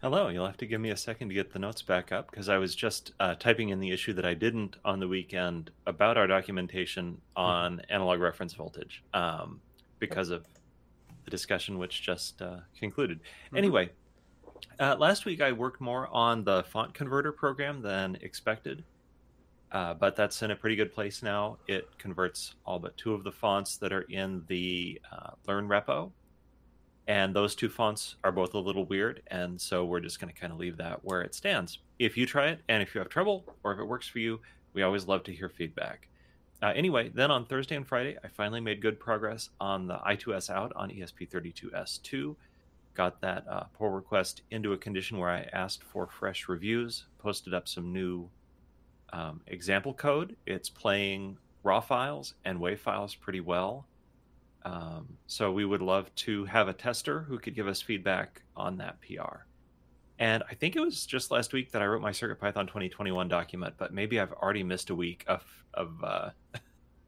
Speaker 9: Hello. You'll have to give me a second to get the notes back up because I was just uh, typing in the issue that I didn't on the weekend about our documentation on analog reference voltage um, because of the discussion which just uh, concluded.
Speaker 1: Mm-hmm.
Speaker 9: Anyway, uh, last week I worked more on the font converter program than expected, uh, but that's in a pretty good place now. It converts all but two of the fonts that are in the uh, Learn repo and those two fonts are both a little weird and so we're just going to kind of leave that where it stands if you try it and if you have trouble or if it works for you we always love to hear feedback uh, anyway then on thursday and friday i finally made good progress on the i2s out on E esp32s2 got that uh, pull request into a condition where i asked for fresh reviews posted up some new um, example code. It's playing raw files and WAV files pretty well. Um, so we would love to have a tester who could give us feedback on that PR. And I think it was just last week that I wrote my CircuitPython 2021 document, but maybe I've already missed a week of of uh,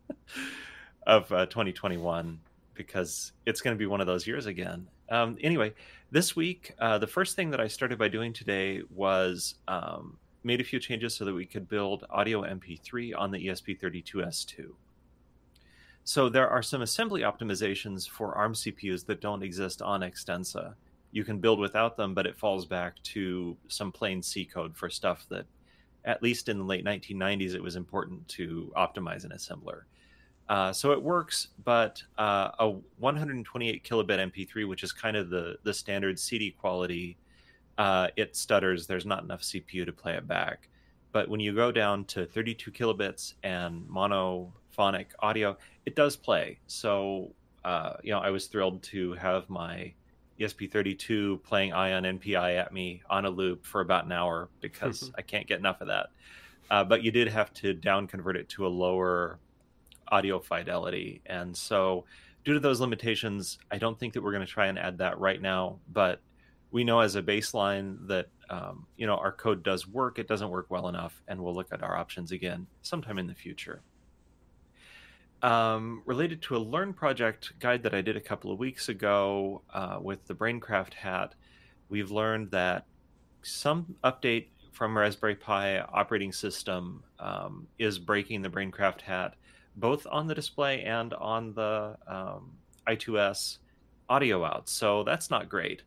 Speaker 9: of uh, 2021 because it's going to be one of those years again. Um, anyway, this week, uh, the first thing that I started by doing today was um, made a few changes so that we could build audio MP3 on the E ESP32S2. So there are some assembly optimizations for ARM CPUs that don't exist on Xtensa. You can build without them, but it falls back to some plain C code for stuff that, at least in the late 1990s, it was important to optimize an assembler. Uh, so it works, but uh, a 128 kilobit MP3, which is kind of the the standard CD quality, uh, it stutters. There's not enough CPU to play it back. But when you go down to 32 kilobits and monophonic audio, it does play. So uh, you know, I was thrilled to have my ESP32 playing Ion NPI at me on a loop for about an hour because I can't get enough of that. Uh, but you did have to down convert it to a lower audio fidelity, and so due to those limitations, I don't think that we're going to try and add that right now. But we know as a baseline that um, you know our code does work. It doesn't work well enough, and we'll look at our options again sometime in the future. Um, related to a Learn project guide that I did a couple of weeks ago uh, with the Braincraft hat, we've learned that some update from Raspberry Pi operating system um, is breaking the Braincraft hat, both on the display and on the um, I2S audio out. So that's not great.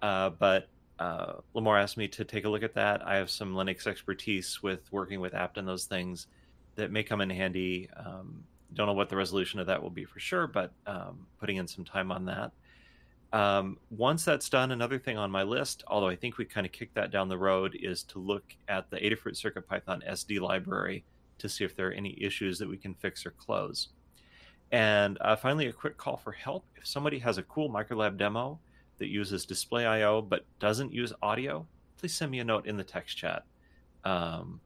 Speaker 9: Uh, but uh, Limor asked me to take a look at that. I have some Linux expertise with working with apt and those things that may come in handy. Um, don't know what the resolution of that will be for sure, but um, putting in some time on that. Um, once that's done, another thing on my list, although I think we kind of kicked that down the road, is to look at the Adafruit CircuitPython SD library to see if there are any issues that we can fix or close. And uh, finally, a quick call for help. If somebody has a cool ulab demo that uses display I/O but doesn't use audio, please send me a note in the text chat. Um,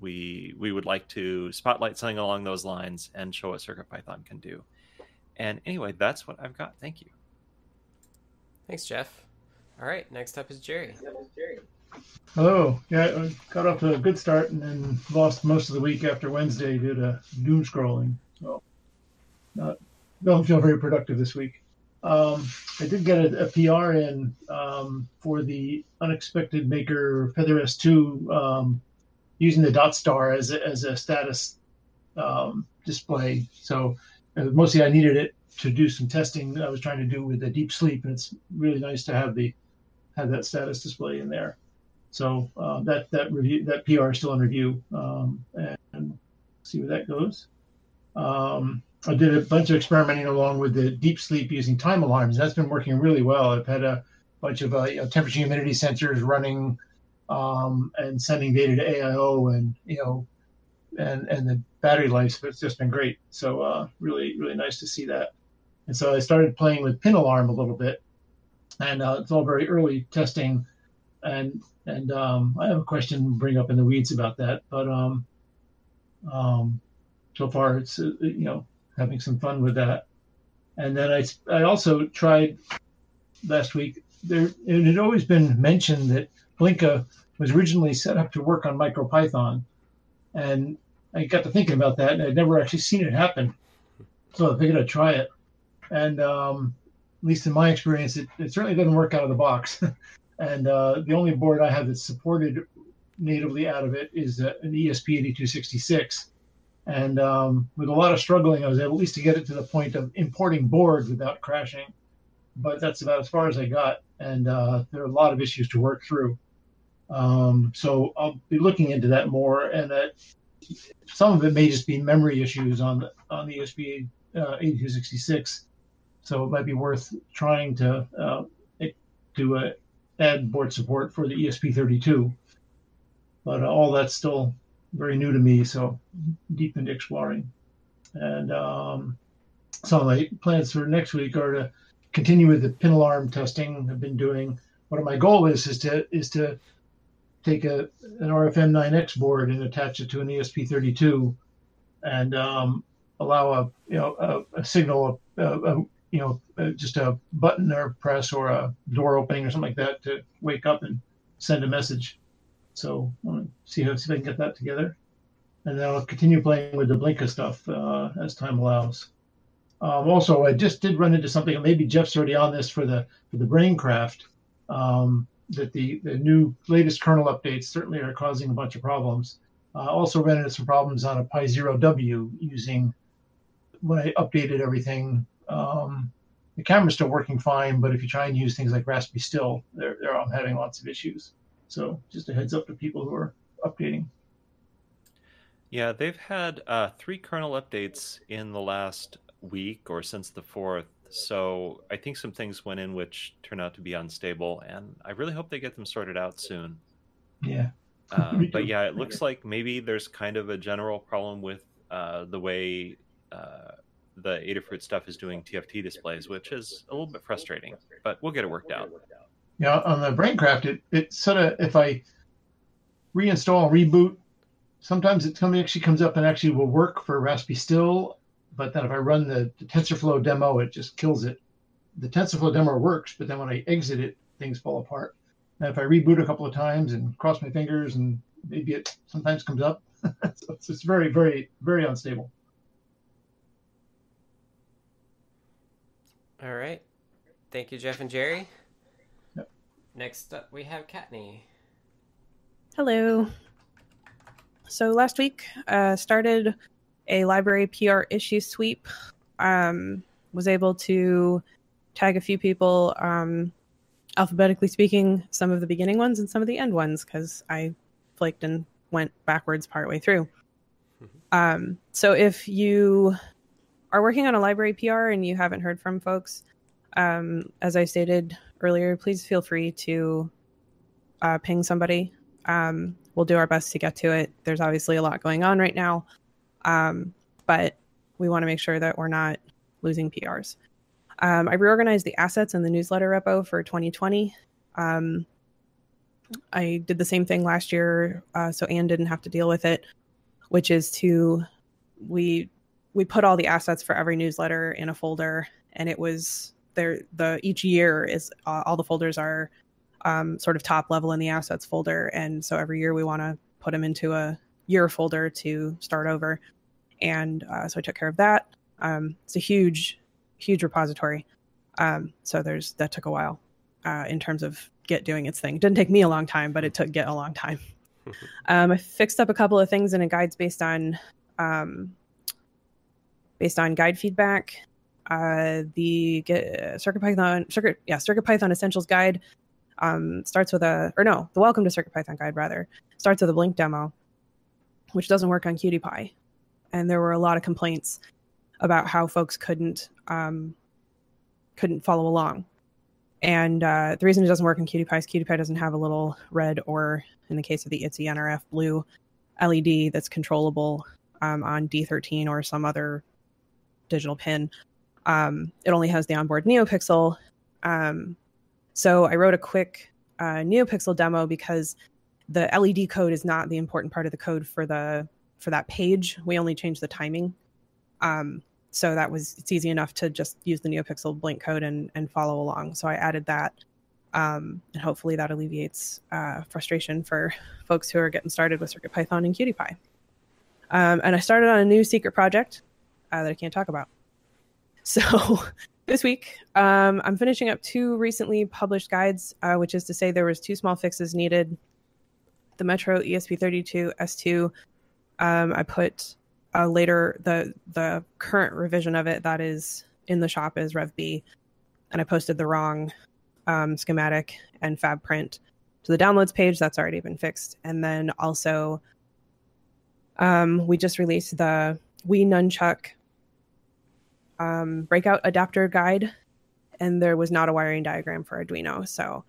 Speaker 9: we we would like to spotlight something along those lines and show what CircuitPython can do. And anyway, that's what I've got. Thank you.
Speaker 1: Thanks, Jeff. All right, next up is Jerry.
Speaker 10: Hello. Yeah, I got off to a good start and then lost most of the week after Wednesday due to doom scrolling. So, not don't feel very productive this week. Um, I did get a, a PR in um, for the unexpected maker Feather S2 um, using the dot star as a, as a status um, display. So uh, mostly I needed it to do some testing I was trying to do with the deep sleep, and it's really nice to have the have that status display in there. So uh, that that review that PR is still in review, um, and see where that goes. Um, I did a bunch of experimenting along with the deep sleep using time alarms. That's been working really well. I've had a bunch of uh, you know, temperature humidity sensors running um, and sending data to AIO, and you know, and and the battery life. It's just been great. So uh, really really nice to see that. And so I started playing with pin alarm a little bit, and uh, it's all very early testing. And and um, I have a question to bring up in the weeds about that, but um, um, so far it's uh, you know having some fun with that. And then I I also tried last week. There it had always been mentioned that Blinka was originally set up to work on MicroPython, and I got to thinking about that, and I'd never actually seen it happen. So I figured I'd try it, and um, at least in my experience, it, it certainly doesn't work out of the box. And uh, the only board I have that's supported natively out of it is uh, an ESP8266. And um, with a lot of struggling, I was able at least to get it to the point of importing boards without crashing. But that's about as far as I got. And uh, there are a lot of issues to work through. Um, so I'll be looking into that more. And that some of it may just be memory issues on the, on the ESP uh, 8266. So it might be worth trying to uh, to uh, add board support for the ESP32. But uh, all that's still very new to me, so deep into exploring. And um, some of my plans for next week are to continue with the pin alarm testing I've been doing. What my goal is is to is to take a an RFM 9X board and attach it to an ESP32, and um, allow a you know a, a signal a, a, you know just a button or press or a door opening or something like that to wake up and send a message. So see how see if I can get that together, and then I'll continue playing with the Blinka stuff uh, as time allows. Um, also, I just did run into something. Maybe Jeff's already on this for the for the Braincraft. Um, that the the new latest kernel updates certainly are causing a bunch of problems. Uh, also ran into some problems on a Pi Zero W using when I updated everything. Um, the camera's still working fine, but if you try and use things like Raspistill, they're, they're all having lots of issues. So just a heads up to people who are updating.
Speaker 9: Yeah, they've had uh, three kernel updates in the last week or since the fourth. So I think some things went in which turned out to be unstable, and I really hope they get them sorted out soon.
Speaker 10: Yeah.
Speaker 9: Uh, but yeah, it looks like maybe there's kind of a general problem with uh, the way uh, the Adafruit stuff is doing TFT displays, which is a little bit frustrating, but we'll get it worked out.
Speaker 10: Yeah, on the Braincraft, it, it sort of, if I reinstall reboot, sometimes it actually comes up and actually will work for Raspistill, but then if I run the, the TensorFlow demo, it just kills it. The TensorFlow demo works, but then when I exit it, things fall apart. And if I reboot a couple of times and cross my fingers, and maybe it sometimes comes up, so it's, it's very, very, very unstable.
Speaker 1: All right. Thank you, Jeff and Jerry.
Speaker 10: Yep.
Speaker 1: Next up, we have Kattni.
Speaker 2: Hello. So last week, uh, started a library PR issue sweep. Um, was able to tag a few people, um, alphabetically speaking, some of the beginning ones and some of the end ones, because I flaked and went backwards partway through. Um, so if you are working on a library PR and you haven't heard from folks, um, as I stated earlier, please feel free to uh, ping somebody. Um, we'll do our best to get to it. There's obviously a lot going on right now, um, but we want to make sure that we're not losing PRs. Um, I reorganized the assets in the newsletter repo for 2020. Um, I did the same thing last year, uh, so Anne didn't have to deal with it, which is to we we put all the assets for every newsletter in a folder and it was there the each year is uh, all the folders are um, sort of top level in the assets folder and so every year we want to put them into a year folder to start over. And uh, so i took care of that. Um, it's a huge huge repository. Um, so there's that took a while uh, in terms of git doing its thing. It didn't take me a long time but it took git a long time. Um, i fixed up a couple of things in a guides based on um, based on guide feedback. Uh, the uh, Circuit Python Circuit yeah Circuit Python Essentials Guide um, starts with a or no the Welcome to Circuit Python Guide rather starts with a Blink demo, which doesn't work on QtPy, and there were a lot of complaints about how folks couldn't um, couldn't follow along. And uh, the reason it doesn't work on QtPy is QtPy doesn't have a little red or, in the case of the ITZY NRF, blue LED that's controllable um, on D13 or some other digital pin. Um, it only has the onboard NeoPixel. Um, so I wrote a quick uh, NeoPixel demo because the LED code is not the important part of the code for the for that page. We only change the timing. Um, so that was it's easy enough to just use the NeoPixel blink code and and follow along. So I added that, um, and hopefully that alleviates uh, frustration for folks who are getting started with CircuitPython and QtPy. Um, and I started on a new secret project uh, that I can't talk about. So this week um, i'm finishing up two recently published guides uh, which is to say there was two small fixes needed the metro esp32 s2 um, i put uh, later the the current revision of it that is in the shop is rev b. And i posted the wrong um, schematic and fab print to the downloads page. That's already been fixed. And then also um, we just released the Wii Nunchuck um, breakout adapter guide, and there was not a wiring diagram for Arduino. So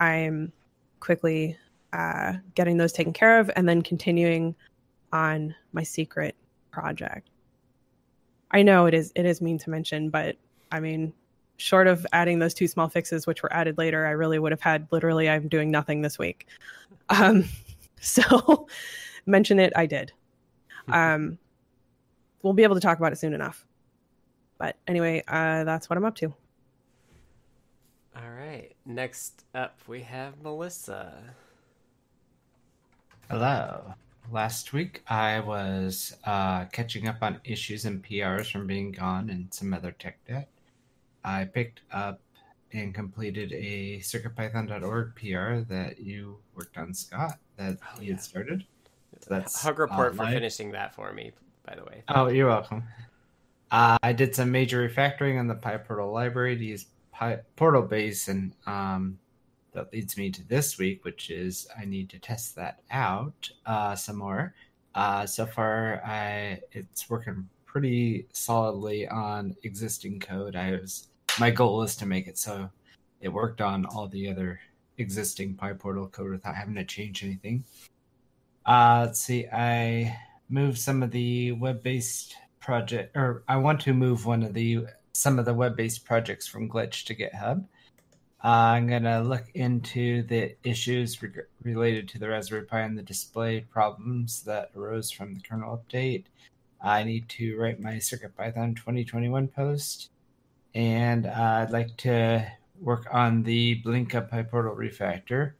Speaker 2: I'm quickly uh, getting those taken care of and then continuing on my secret project. I know it is it is mean to mention, but I mean, short of adding those two small fixes, which were added later, I really would have had literally I'm doing nothing this week. Um, so mention it, I did. Um, we'll be able to talk about it soon enough. But anyway, uh, that's what I'm up to.
Speaker 1: All right. Next up, we have Melissa.
Speaker 3: Hello. Last week, I was uh, catching up on issues and PRs from being gone and some other tech debt. I picked up and completed a CircuitPython.org PR that you worked on, Scott, that
Speaker 1: Oh,
Speaker 3: you
Speaker 1: yeah.
Speaker 3: had started. So that's
Speaker 1: Hug report
Speaker 3: uh,
Speaker 1: for finishing that for me, by the way.
Speaker 3: Oh, you're welcome. Uh, I did some major refactoring on the PyPortal library to use Pi- Portal Base, and um, that leads me to this week, which is I need to test that out uh, some more. Uh, so far, I it's working pretty solidly on existing code. I was my goal is to make it so it worked on all the other existing PyPortal code without having to change anything. Uh, let's see. I moved some of the web-based project, or I want to move one of the some of the web-based projects from Glitch to GitHub. Uh, I'm gonna look into the issues reg- related to the Raspberry Pi and the display problems that arose from the kernel update. I need to write my CircuitPython 2021 post, and uh, I'd like to work on the Blinka PyPortal refactor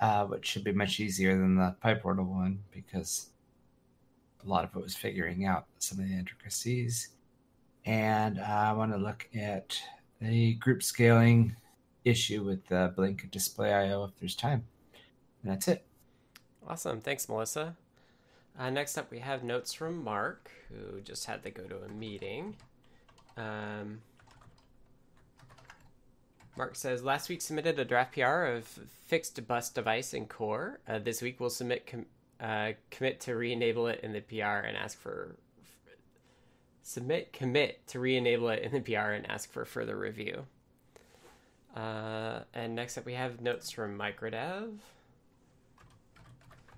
Speaker 3: uh, which should be much easier than the PyPortal one because a lot of it was figuring out some of the intricacies. And I want to look at the group scaling issue with the Blink Display IO if there's time. And that's it.
Speaker 1: Awesome. Thanks, Melissa. Uh, next up, we have notes from Mark, who just had to go to a meeting. Um, Mark says last week submitted a draft PR of fixed bus device in core. Uh, this week we'll submit com- uh, commit to re-enable it in the PR and ask for submit commit to re-enable it in the PR and ask for further review. Uh, and next up we have notes from Microdev.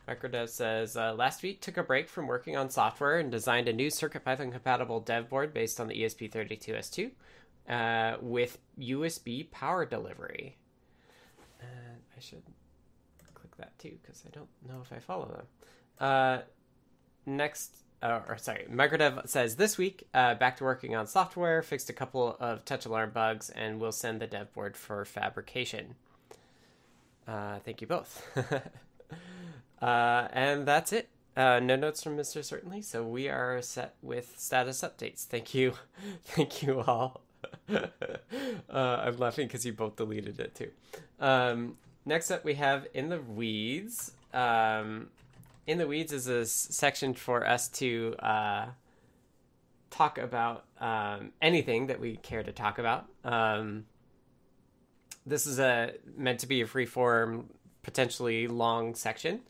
Speaker 1: Microdev says uh, last week took a break from working on software and designed a new CircuitPython compatible dev board based on the E ESP32S2 uh, with USB power delivery. And I should click that too because I don't know if I follow them. Uh, next, uh, or sorry, Microdev says this week uh, back to working on software, fixed a couple of touch alarm bugs, and we'll send the dev board for fabrication. Uh, thank you both. uh, and that's it. Uh, no notes from Mr. Certainly, so we are set with status updates. Thank you. Thank you all. uh, I'm laughing because you both deleted it too. Um, next up, we have In the Weeds. Um, in the Weeds is a section for us to uh, talk about um, anything that we care to talk about. Um, this is a meant to be a free form, potentially long section.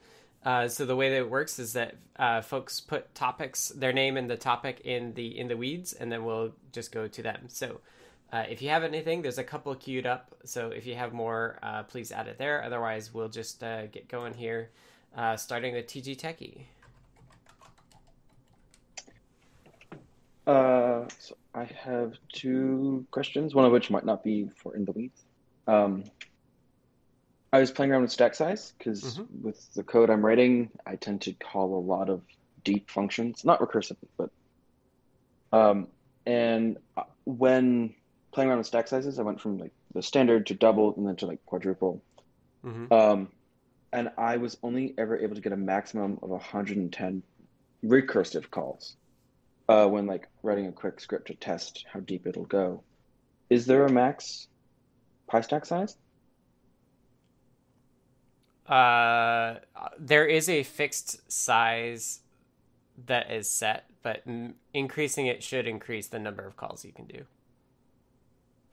Speaker 1: Uh, so the way that it works is that uh, folks put topics, their name and the topic in the in the weeds, and then we'll just go to them. So uh, if you have anything, there's a couple queued up. So if you have more, uh, please add it there. Otherwise, we'll just uh, get going here, uh, starting with TG Techie.
Speaker 4: Uh, so I have two questions, one of which might not be for in the weeds. Um, I was playing around with stack size because
Speaker 1: Mhm.
Speaker 4: with the code I'm writing, I tend to call a lot of deep functions, not recursively, but um, and uh, when playing around with stack sizes, I went from like the standard to double and then to like quadruple.
Speaker 1: Mm-hmm.
Speaker 4: Um, and I was only ever able to get a maximum of 110 recursive calls uh, when like writing a quick script to test how deep it'll go. is there a max pi stack size?
Speaker 1: Uh, there is a fixed size that is set, but m- increasing it should increase the number of calls you can do.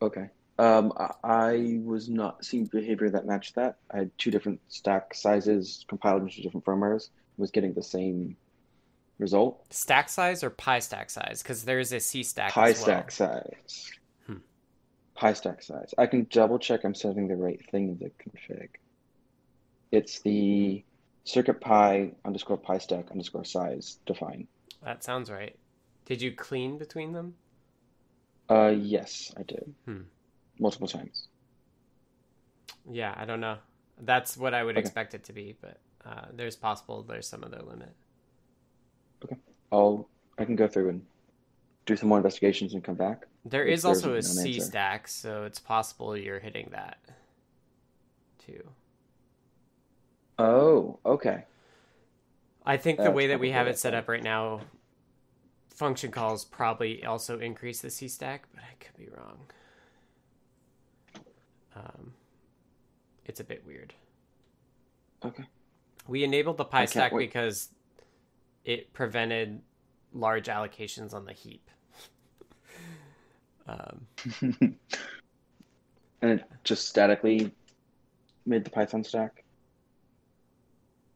Speaker 4: Okay. Um, I, was not seeing behavior that matched that. I had two different stack sizes compiled into different firmwares. Was getting the same result.
Speaker 1: Stack size or pi stack size? Because there is a C stack.
Speaker 4: Pi
Speaker 1: as well.
Speaker 4: stack size.
Speaker 1: Hmm.
Speaker 4: Pi stack size. I can double check I'm setting the right thing in the config. It's the circuit pi underscore pi stack underscore size define.
Speaker 1: That sounds right. Did you clean between them?
Speaker 4: Uh, yes, I did.
Speaker 1: Hmm.
Speaker 4: Multiple times.
Speaker 1: Yeah, I don't know. That's what I would
Speaker 4: Okay.
Speaker 1: expect it to be, but uh, there's possible there's some other limit.
Speaker 4: Okay, I'll I can go through and do some more investigations and come back.
Speaker 1: There is also a C
Speaker 4: answer.
Speaker 1: stack, so it's possible you're hitting that too.
Speaker 4: Oh, okay.
Speaker 1: I think the way that we have it set up right now, function calls probably also increase the C stack, but I could be wrong. Um, it's a bit weird.
Speaker 4: Okay.
Speaker 1: We enabled the
Speaker 4: I
Speaker 1: pi stack
Speaker 4: wait.
Speaker 1: because it prevented large allocations on the heap. um,
Speaker 4: and it just statically made the Python stack.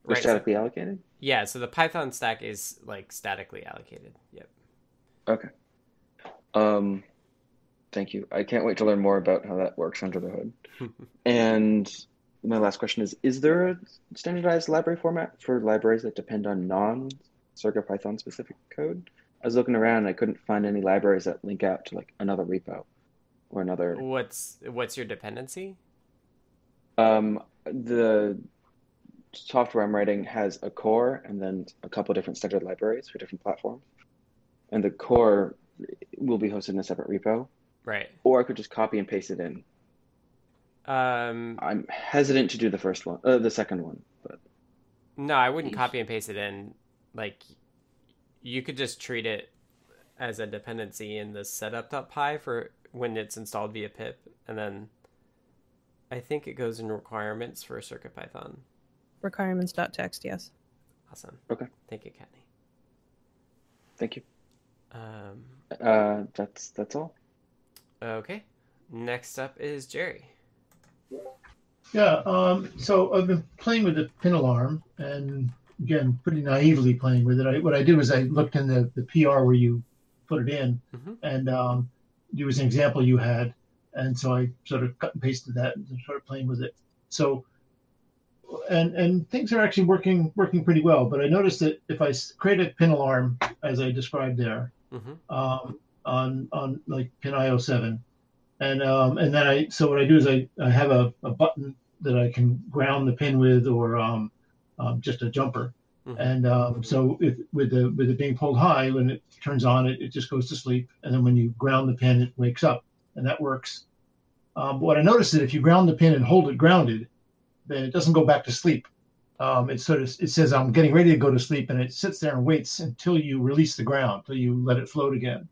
Speaker 1: Right, so-
Speaker 4: statically allocated?
Speaker 1: yeah, so the Python stack is like statically allocated. Yep.
Speaker 4: Okay. Um thank you. I can't wait to learn more about how that works under the hood. And my last question is Is there a standardized library format for libraries that depend on non CircuitPython specific code? I was looking around and I couldn't find any libraries that link out to like another repo or another
Speaker 1: What's what's your dependency?
Speaker 4: Um, the software I'm writing has a core and then a couple different standard libraries for different platforms. And the core will be hosted in a separate repo,
Speaker 1: Right.
Speaker 4: or I could just copy and paste it in.
Speaker 1: Um,
Speaker 4: I'm hesitant to do the first one, uh, the second one, but
Speaker 1: No, I wouldn't copy and paste it in. Like, you could just treat it as a dependency in the setup.py for when it's installed via pip, and then I think it goes in requirements for CircuitPython.
Speaker 2: Requirements.txt, yes.
Speaker 1: Awesome.
Speaker 4: Okay.
Speaker 1: Thank you, Kattni.
Speaker 4: thank you.
Speaker 1: Um,
Speaker 4: Uh, that's that's all.
Speaker 1: Okay. Next up is Jerry.
Speaker 10: Yeah, um, so I've been playing with the pin alarm, and again, pretty naively playing with it. I, what I did was I looked in the, the PR where you put it in,
Speaker 1: Mhm.
Speaker 10: and um, there was an example you had, and so I sort of cut and pasted that and started playing with it. So, and and things are actually working working pretty well. But I noticed that if I create a pin alarm as I described there,
Speaker 1: hmm
Speaker 10: um, on on like pin IO7, and um, and then I so what I do is I, I have a, a button that I can ground the pin with or um, um, just a jumper,
Speaker 1: Mhm.
Speaker 10: and um, so if, with the with it being pulled high when it turns on it it just goes to sleep, and then when you ground the pin it wakes up, and that works. Um, but what I noticed is if you ground the pin and hold it grounded, then it doesn't go back to sleep. Um, it sort of it says I'm getting ready to go to sleep, and it sits there and waits until you release the ground, until you let it float again.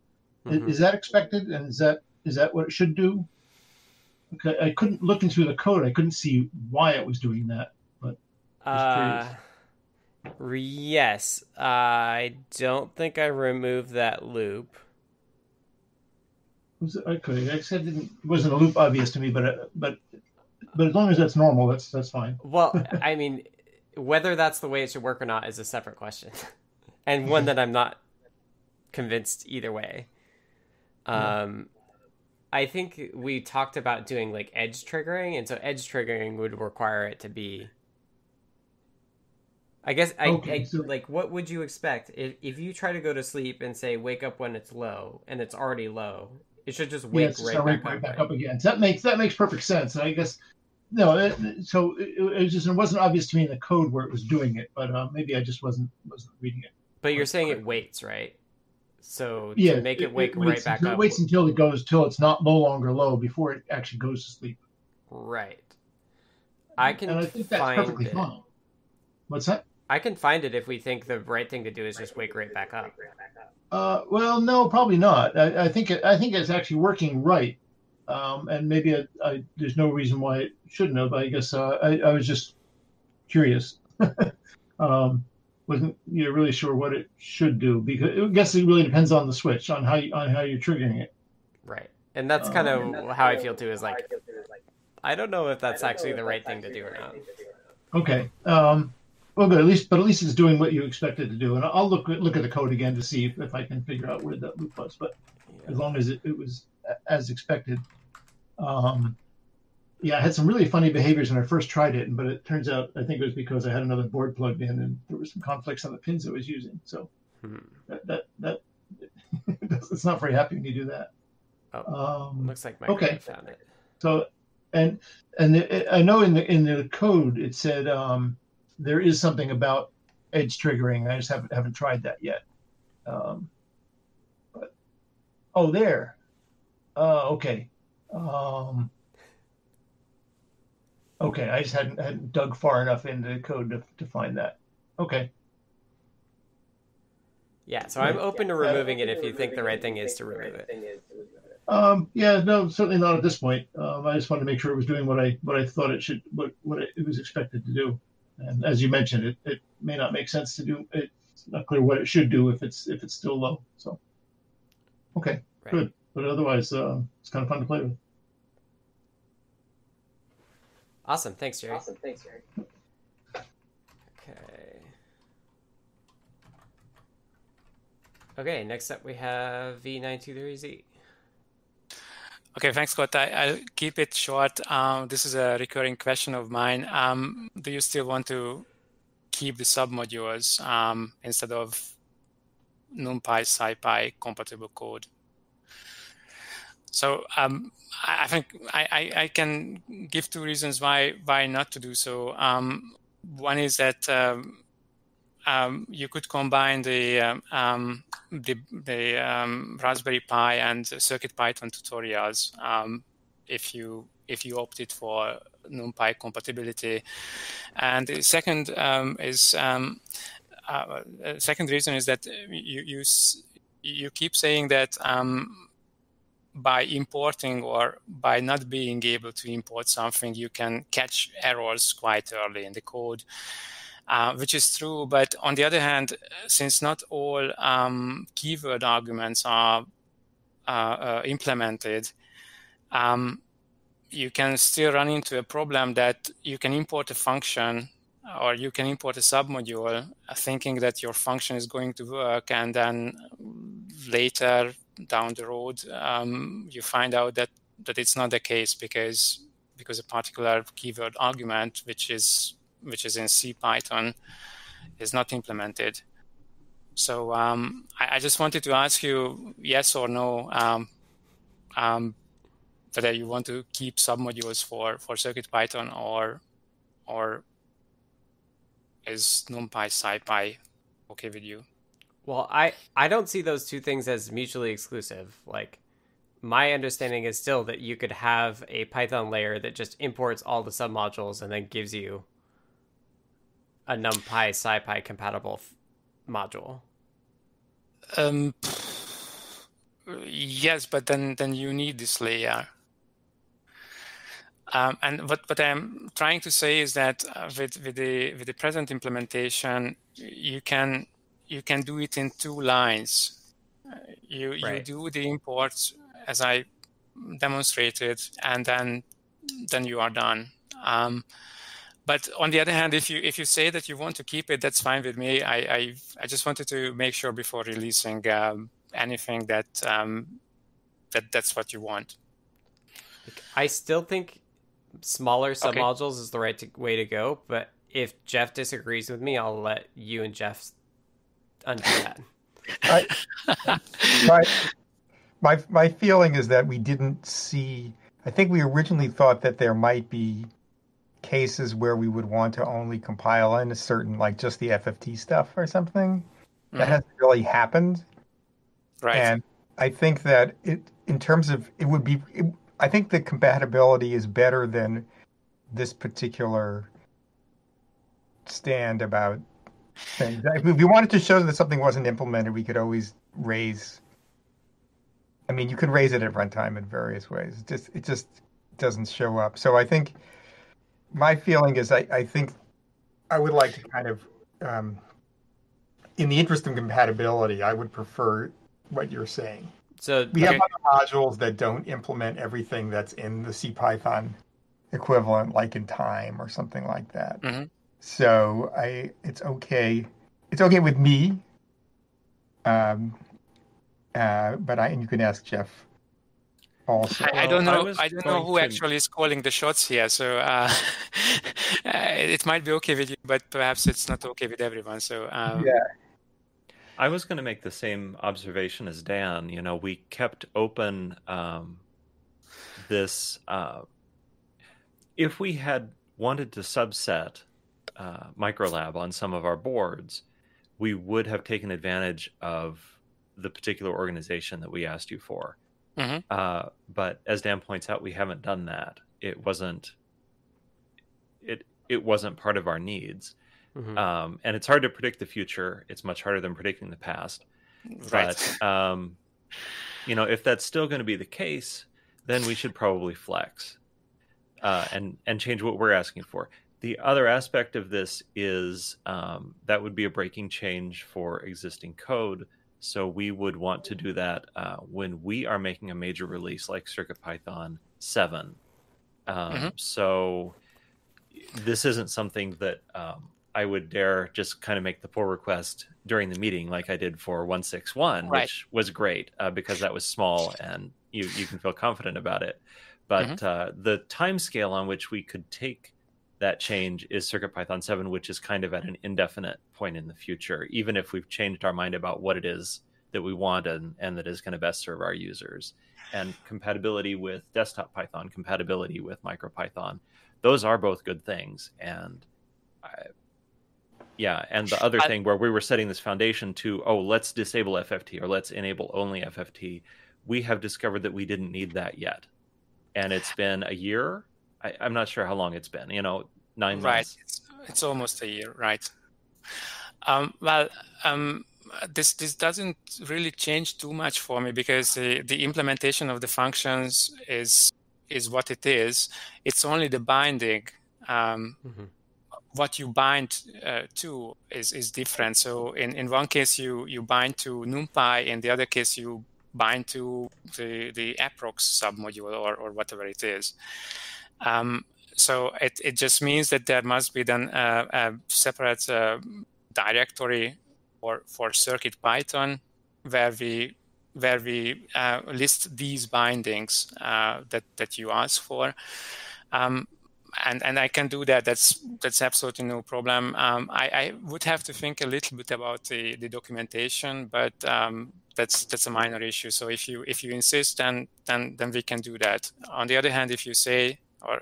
Speaker 1: Mhm.
Speaker 10: Is that expected, and is that is that what it should do? Okay, I couldn't looking through the code. I couldn't see why it was doing that.
Speaker 1: Uh, yes. I don't think I removed that loop.
Speaker 10: Was it, okay, I said it it wasn't a loop obvious to me, but uh, but but as long as that's normal, that's that's fine.
Speaker 1: Well, I mean, whether that's the way it should work or not is a separate question, and one that I'm not convinced either way. Um, I think we talked about doing like edge triggering, and so edge triggering would require it to be. I guess I,
Speaker 10: Okay,
Speaker 1: I
Speaker 10: so-
Speaker 1: like. What would you expect if if you try to go to sleep and say wake up when it's low and it's already low? It should just wake right, back,
Speaker 10: right
Speaker 1: up,
Speaker 10: back up again. So that makes that makes perfect sense. I guess no, it, so it, it was just it wasn't obvious to me in the code where it was doing it, but uh, maybe I just wasn't wasn't reading it.
Speaker 1: But you're saying it waits, right? So
Speaker 10: Yeah,
Speaker 1: to make it, wake
Speaker 10: waits
Speaker 1: right back up.
Speaker 10: It waits until it goes till it's not no longer low before it actually goes to sleep.
Speaker 1: Right. I can
Speaker 10: and I think that's
Speaker 1: find
Speaker 10: perfectly
Speaker 1: it.
Speaker 10: fine. What's that?
Speaker 1: I can find it if we think the right thing to do is just wake right back up.
Speaker 10: Uh, well, no, probably not. I, I think it, I think it's actually working right. um, and maybe I, I, there's no reason why it shouldn't have. I guess uh, I, I was just curious. um, wasn't you know, really sure what it should do because I guess it really depends on the switch on how you, on how you're triggering it.
Speaker 1: Right, and that's kind of um, how I feel too. Is like I don't know if that's actually the right thing to do or not.
Speaker 10: Okay. Um, well, good. At least, but at least it's doing what you expected it to do. And I'll look look at the code again to see if, if I can figure out where that loop was. But yeah. as long as it, it was as expected, um, yeah, I had some really funny behaviors when I first tried it, but it turns out I think it was because I had another board plugged in and there were some conflicts on the pins I was using. So hmm. that that that it's not very happy when you do that.
Speaker 1: Oh, um, looks like my okay. found it.
Speaker 10: So and and the, I know in the in the code it said um, there is something about edge triggering. I just haven't haven't tried that yet. Um, but oh, there. Uh, okay. Um, okay, I just hadn't hadn't dug far enough into the code to to find that. Okay.
Speaker 1: Yeah, so I'm open to removing it if you think the right thing is to remove it.
Speaker 10: Um, yeah, no, certainly not at this point. Um, I just wanted to make sure it was doing what I what I thought it should, what what it was expected to do. And as you mentioned, it, it may not make sense to do. It's not clear what it should do if it's if it's still low. So, okay, right. good. But otherwise, uh, it's kind of fun to play with.
Speaker 1: Awesome. Thanks, Jerry. Awesome. Thanks, Jerry. Okay. Okay. Next up, we have V923Z.
Speaker 5: Okay, thanks, Scott. I, will keep it short. Um, this is a recurring question of mine. Um, do you still want to keep the submodules um, instead of NumPy, SciPy compatible code? So um, I think I, I, can give two reasons why why not to do so. Um, one is that um, um, you could combine the um, um the, the um, Raspberry Pi and Circuit Python tutorials um, if you if you opted for NumPy compatibility. And the second is uh, second reason is that you you you keep saying that by importing or by not being able to import something, you can catch errors quite early in the code uh, which is true. But on the other hand, since not all um, keyword arguments are uh, uh, implemented, um, you can still run into a problem that you can import a function or you can import a submodule uh, thinking that your function is going to work and then later down the road um, you find out that that it's not the case because because a particular keyword argument which is which is in C Python, is not implemented. So um, I, I, just wanted to ask you, yes or no, um, um, whether you want to keep submodules for for Circuit Python or or is NumPy SciPy okay with you?
Speaker 1: Well, I I don't see those two things as mutually exclusive. Like my understanding is still that you could have a Python layer that just imports all the submodules and then gives you a NumPy SciPy compatible f- module.
Speaker 5: Um, yes, but then then you need this layer. Um, and what, what I'm trying to say is that uh, with, with the with the present implementation, you can you can do it in two lines. Uh, you right. you do the imports as I demonstrated, and then then you are done. Um, but on the other hand, if you if you say that you want to keep it, that's fine with me. I I, I just wanted to make sure before releasing um, anything that um, that that's what you want.
Speaker 1: I still think smaller submodules okay. is the right to, way to go. But if Jeff disagrees with me, I'll let you and Jeff undo that. I,
Speaker 6: my, my my feeling is that we didn't see. I think we originally thought that there might be cases where we would want to only compile in a certain, like just the FFT stuff or something. Mm-hmm. That hasn't really happened.
Speaker 5: Right.
Speaker 6: And I think that it, in terms of, it would be, it, I think the compatibility is better than this particular stand about things. If we wanted to show that something wasn't implemented, we could always raise I mean, you can raise it at runtime in various ways. It just it just doesn't show up. So I think my feeling is I, I think I would like to kind of um, in the interest of compatibility, I would prefer what you're saying.
Speaker 1: So
Speaker 6: We
Speaker 1: okay.
Speaker 6: have other modules that don't implement everything that's in the C Python equivalent, like in time or something like that.
Speaker 5: Mhm.
Speaker 6: So I, it's okay. It's okay with me. Um, uh, but I, and you can ask Jeff also.
Speaker 5: I, I don't know.
Speaker 9: was
Speaker 5: I, don't know who
Speaker 9: to-
Speaker 5: actually is calling the shots here. So uh, uh, it might be okay with you, but perhaps it's not okay with everyone. So um,
Speaker 6: Yeah.
Speaker 9: I was going to make the same observation as Dan. You know, we kept open um, this. Uh, if we had wanted to subset uh, ulab on some of our boards, we would have taken advantage of the particular organization that we asked you for.
Speaker 5: Mhm.
Speaker 9: Uh, but as Dan points out, we haven't done that. It wasn't. It it wasn't part of our needs.
Speaker 1: Mhm.
Speaker 9: Um, and it's hard to predict the future. It's much harder than predicting the past.
Speaker 5: right.
Speaker 9: But um, you know, if that's still going to be the case, then we should probably flex uh, and and change what we're asking for. The other aspect of this is um, that would be a breaking change for existing code. So we would want to do that uh, when we are making a major release like CircuitPython 7. Um,
Speaker 5: Mhm.
Speaker 9: So this isn't something that um, I would dare just kind of make the pull request during the meeting like I did for 161,
Speaker 5: Right.
Speaker 9: which was great uh, because that was small and you, you can feel confident about it. But
Speaker 5: Mm-hmm.
Speaker 9: uh, the time scale on which we could take that change is CircuitPython 7, which is kind of at an indefinite point in the future, even if we've changed our mind about what it is that we want and, and that is going to best serve our users. And compatibility with desktop Python, compatibility with MicroPython, those are both good things. And I, yeah, and the other
Speaker 5: I-
Speaker 9: thing where we were setting this foundation to, oh, let's disable FFT or let's enable only FFT, we have discovered that we didn't need that yet. And it's been a year. I, I'm not sure how long it's been, you know, nine
Speaker 5: right.
Speaker 9: months.
Speaker 5: It's, it's almost a year, right? Um, well, um, this this doesn't really change too much for me because the, the implementation of the functions is is what it is. It's only the binding. Um,
Speaker 1: Mhm.
Speaker 5: What you bind uh, to is is different. So in, in one case you you bind to NumPy, in the other case you bind to the the approx submodule or or whatever it is. Um, so it, it just means that there must be then a, a separate uh, directory for for Circuit Python where we where we uh, list these bindings uh, that that you ask for. Um, and and I can do that. That's that's absolutely no problem. Um, I, I would have to think a little bit about the, the documentation, but um, that's that's a minor issue. So if you if you insist, then then then we can do that. On the other hand, if you say or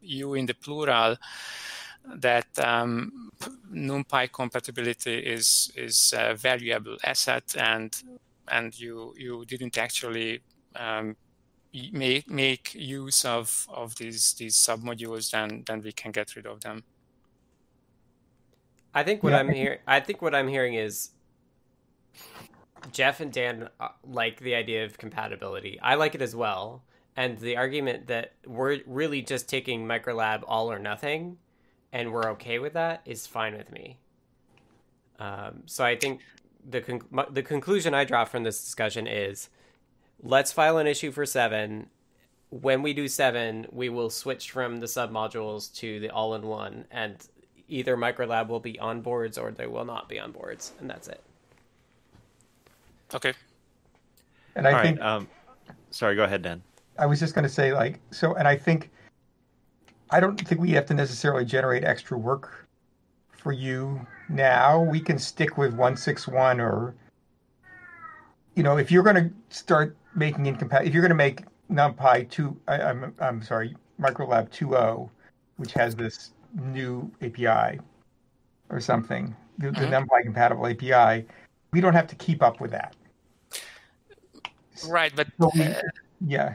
Speaker 5: you in the plural that um, NumPy compatibility is is a valuable asset and and you you didn't actually um, make make use of of these these submodules, then then we can get rid of them.
Speaker 1: I think what
Speaker 6: Yeah.
Speaker 1: I'm hearing. I think what I'm hearing is Jeff and Dan uh, like the idea of compatibility. I like it as well, and the argument that we're really just taking ulab all or nothing, and we're okay with that is fine with me. Um, so I think the con- mu- the conclusion I draw from this discussion is, let's file an issue for seven. When we do seven, we will switch from the submodules to the all-in-one, and either ulab will be on boards or they will not be on boards, and that's it.
Speaker 5: Okay.
Speaker 6: And I
Speaker 9: All
Speaker 6: think
Speaker 9: right. Um, sorry, go ahead, Dan.
Speaker 6: I was just going to say, like, so, and I think, I don't think we have to necessarily generate extra work for you now. We can stick with 161 or, you know, if you're going to start making incompatible, if you're going to make NumPy 2, I, I'm, I'm sorry, ulab 2.0, which has this new API or something, the, the
Speaker 5: Mhm.
Speaker 6: NumPy compatible API, we don't have to keep up with that.
Speaker 5: Right, but
Speaker 6: So we-
Speaker 5: uh,
Speaker 6: Yeah.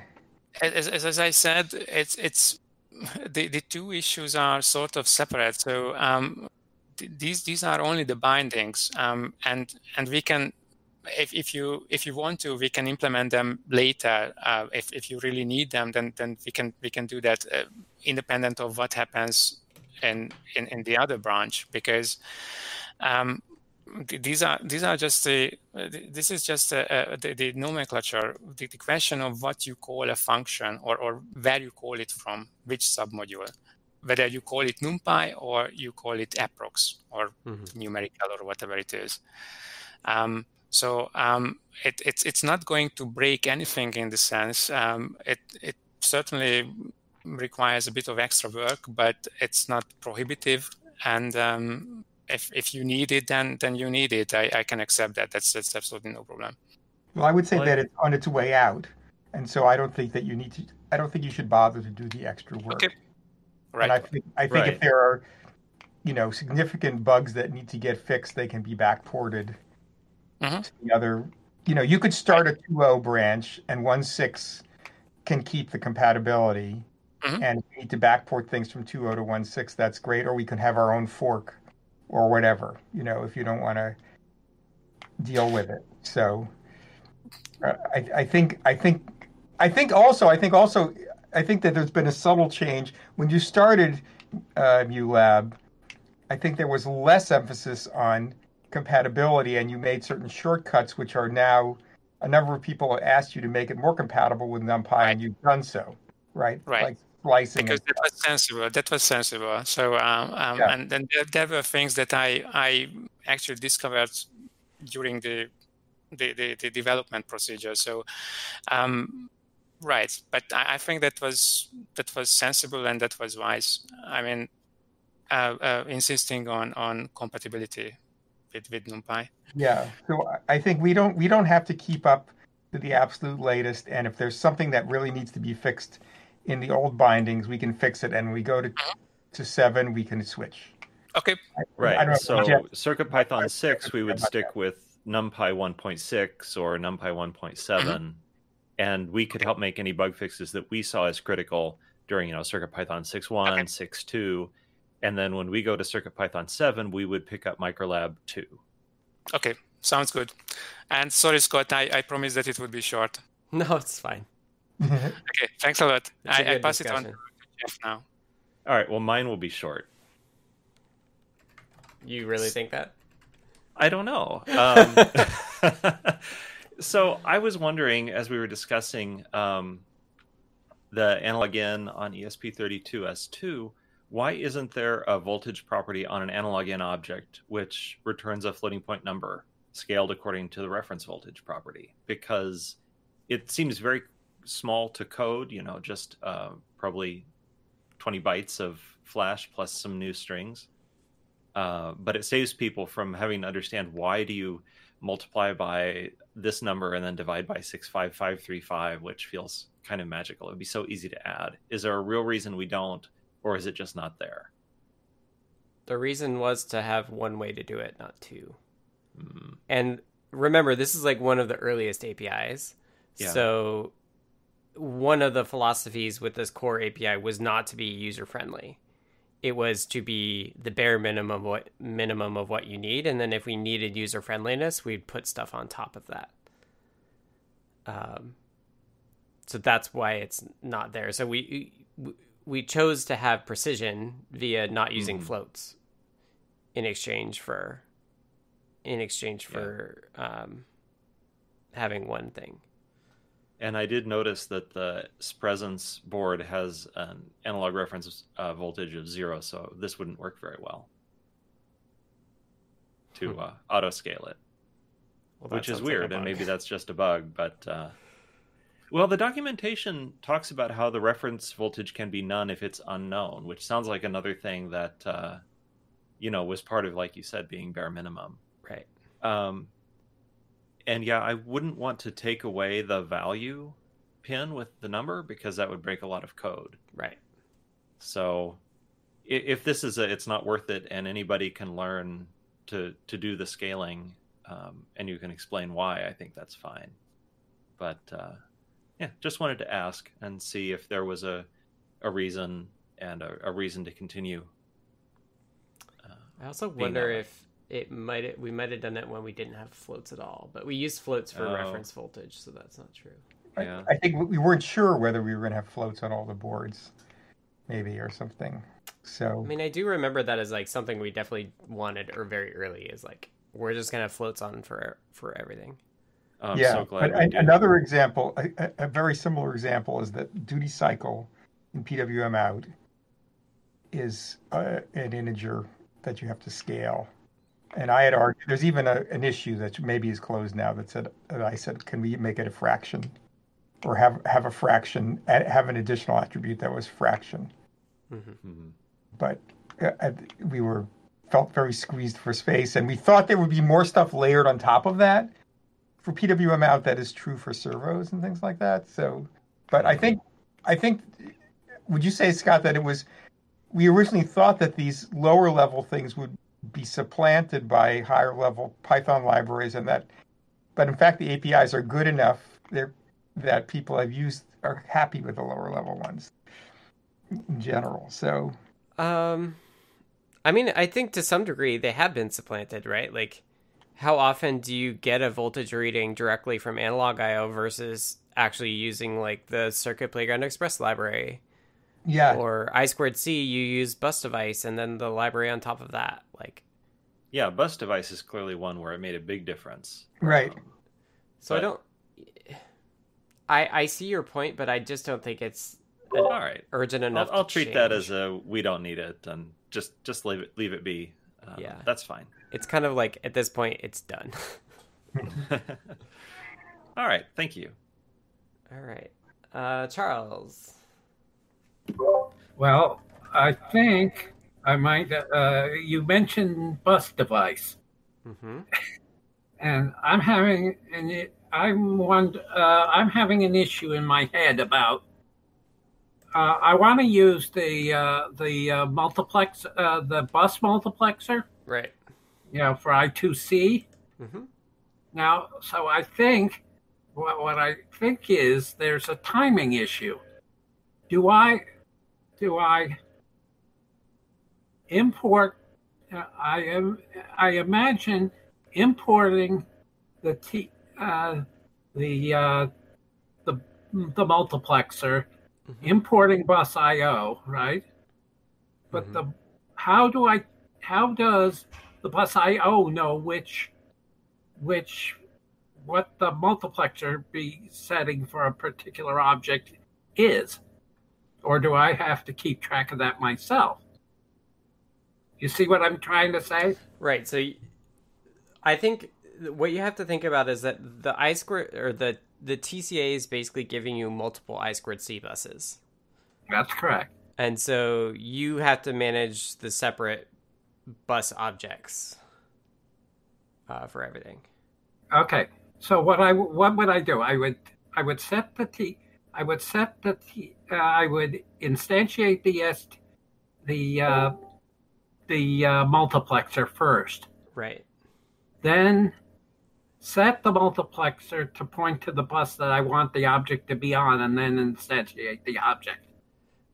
Speaker 5: As, as, I said, it's it's the, the two issues are sort of separate. So um, th- these these are only the bindings, um, and and we can if, if you if you want to, we can implement them later. Uh, if if you really need them, then then we can we can do that uh, independent of what happens in in, in the other branch because. Um, these are these are just the this is just a, a, the, the, nomenclature the, the, question of what you call a function or, or where you call it from which submodule whether you call it numpy or you call it approx or mm-hmm. numerical or whatever it is um, so um, it, it's it's not going to break anything in the sense. Um, it it certainly requires a bit of extra work, but it's not prohibitive. And um, if if you need it, then then you need it. I, I can accept that. That's that's absolutely no problem.
Speaker 6: Well, I would say well, that it's on its way out, and so I don't think that you need to. I don't think you should bother to do the extra work.
Speaker 5: Okay. Right.
Speaker 6: And I think I think right. if there are, you know, significant bugs that need to get fixed, they can be backported
Speaker 5: mm-hmm.
Speaker 6: to the other. You know, you could start a 2.0 branch and 1.6 can keep the compatibility.
Speaker 5: Mm-hmm.
Speaker 6: And if we need to backport things from 2.0 to 1.6, that's great. Or we can have our own fork or whatever, you know, if you don't want to deal with it. So uh, I, I think, I think, I think also, I think also, I think that there's been a subtle change. When you started uh, ulab, I think there was less emphasis on compatibility and you made certain shortcuts, which are now a number of people asked you to make it more compatible with NumPy, right. and you've done so, right?
Speaker 5: Right.
Speaker 6: Like
Speaker 5: Because that was sensible. That was sensible. So, um, um, yeah. and then there, there, were things that I I actually discovered during the the, the, the development procedure. So, um, right. But I, I, think that was that was sensible and that was wise. I mean, uh, uh, insisting on on compatibility with, with NumPy.
Speaker 6: Yeah, so I think we don't we don't have to keep up to the absolute latest, and if there's something that really needs to be fixed in the old bindings, we can fix it, and we go to mm-hmm. to seven, we can switch.
Speaker 5: Okay.
Speaker 9: Right. I, I so CircuitPython six, we would stick with NumPy 1.6 or NumPy 1.7, mm-hmm. and we could help make any bug fixes that we saw as critical during you know CircuitPython 6.1, okay. 6.2 and then when we go to CircuitPython 7, we would pick up ulab 2.
Speaker 5: Okay, sounds good. And sorry, Scott, I, I promised that it would be short.
Speaker 1: No, it's fine.
Speaker 5: Okay, thanks a lot. I, I pass discussion. it on Jeff now.
Speaker 9: All right, well, mine will be short.
Speaker 1: You really think that?
Speaker 9: I don't know. Um, so I was wondering, as we were discussing um, the analog in on ESP32S2, why isn't there a voltage property on an analog in object which returns a floating point number scaled according to the reference voltage property? Because it seems very small to code, you know, just uh, probably 20 bytes of flash plus some new strings. Uh, but it saves people from having to understand why do you multiply by this number and then divide by 65535, which feels kind of magical. It'd be so easy to add. Is there a real reason we don't? or is it just not there?
Speaker 1: The reason was to have one way to do it, not two.
Speaker 9: Mm.
Speaker 1: And remember, this is like one of the earliest APIs.
Speaker 9: Yeah.
Speaker 1: So one of the philosophies with this core API was not to be user friendly. It was to be the bare minimum of what minimum of what you need, and then if we needed user friendliness, we'd put stuff on top of that. Um, so that's why it's not there. So we we chose to have precision via not using mm. floats in exchange for in exchange for yeah. um, having one thing.
Speaker 9: And I did notice that the Presence board has an analog reference uh, voltage of zero, so this wouldn't work very well to hmm. uh, auto scale it, well, which is weird. Like and maybe that's just a bug, but uh, well, the documentation talks about how the reference voltage can be none if it's unknown, which sounds like another thing that uh, you know was part of, like you said, being bare minimum.
Speaker 1: Right.
Speaker 9: Um, and yeah, I wouldn't want to take away the value pin with the number because that would break a lot of code.
Speaker 1: Right.
Speaker 9: So if this is a, it's not worth it, and anybody can learn to to do the scaling, um, and you can explain why, I think that's fine. But uh, yeah, just wanted to ask and see if there was a a reason and a, a reason to continue.
Speaker 1: Uh, I also wonder if it might we might have done that when we didn't have floats at all, but we used floats for
Speaker 9: Oh.
Speaker 1: reference voltage, so that's not true.
Speaker 6: I-
Speaker 9: Yeah.
Speaker 6: I think we weren't sure whether we were going to have floats on all the boards, maybe or something. So
Speaker 1: I mean, I do remember that as like something we definitely wanted or very early is like we're just gonna have floats on for for everything.
Speaker 9: Oh, I'm
Speaker 6: yeah,
Speaker 9: so glad
Speaker 6: but
Speaker 9: we
Speaker 6: a-
Speaker 9: did.
Speaker 6: another example, a, a- a very similar example, is that duty cycle in PWM out is uh, an integer that you have to scale. And I had argued there's even a, an issue that maybe is closed now that said that I said can we make it a fraction or have have a fraction have an additional attribute that was fraction.
Speaker 9: Mhm.
Speaker 6: But uh, uh, we were felt very squeezed for space, and we thought there would be more stuff layered on top of that for PWM out that is true for servos and things like that. So, but I think, I think, would you say, Scott, that it was, we originally thought that these lower level things would be supplanted by higher level Python libraries and that, but in fact, the APIs are good enough that people have used are happy with the lower level ones in general. So,
Speaker 1: Um, I mean, I think to some degree they have been supplanted, right? Like, how often do you get a voltage reading directly from Analog IO versus actually using like the Circuit Playground Express library?
Speaker 6: Yeah.
Speaker 1: Or I squared C, you use bus device and then the library on top of that. Like,
Speaker 9: Yeah, bus device is clearly one where it made a big difference.
Speaker 6: Right.
Speaker 9: Um,
Speaker 1: so I don't. I I see your point, but I just don't think it's an
Speaker 9: all right.
Speaker 1: urgent
Speaker 9: I'll,
Speaker 1: enough.
Speaker 9: I'll
Speaker 1: to
Speaker 9: treat that as a we don't need it, and just just leave it leave it be. Um,
Speaker 1: Yeah.
Speaker 9: that's fine.
Speaker 1: It's kind of like at this point, it's done.
Speaker 9: all right, thank you.
Speaker 1: All right, uh, Charles.
Speaker 11: Well, I think I might. Uh, you mentioned bus device,
Speaker 1: Mm-hmm.
Speaker 11: and I'm having an I'm one. Uh, I'm having an issue in my head about. Uh, I want to use the uh, the uh, multiplex, uh, the bus multiplexer,
Speaker 1: Right.
Speaker 11: you know, for I2C.
Speaker 1: Mm-hmm.
Speaker 11: Now, so I think what, what I think is there's a timing issue. Do I do I import? Uh, I am I imagine importing the T uh, the uh, the the multiplexer, importing bus I/O, right? But
Speaker 1: Mhm.
Speaker 11: the how do I how does the bus I/O know which which what the multiplexer be setting for a particular object is or do I have to keep track of that myself? You see what I'm trying to say?
Speaker 1: Right. So, I think what you have to think about is that the I squared or the the TCA is basically giving you multiple I squared C buses,
Speaker 11: That's correct.
Speaker 1: and so you have to manage the separate bus objects uh, for everything.
Speaker 11: Okay. So what I what would I do? I would I would set the T I would set the uh, I would instantiate the S the uh, the uh, multiplexer first.
Speaker 1: Right.
Speaker 11: Then set the multiplexer to point to the bus that I want the object to be on and then instantiate the object.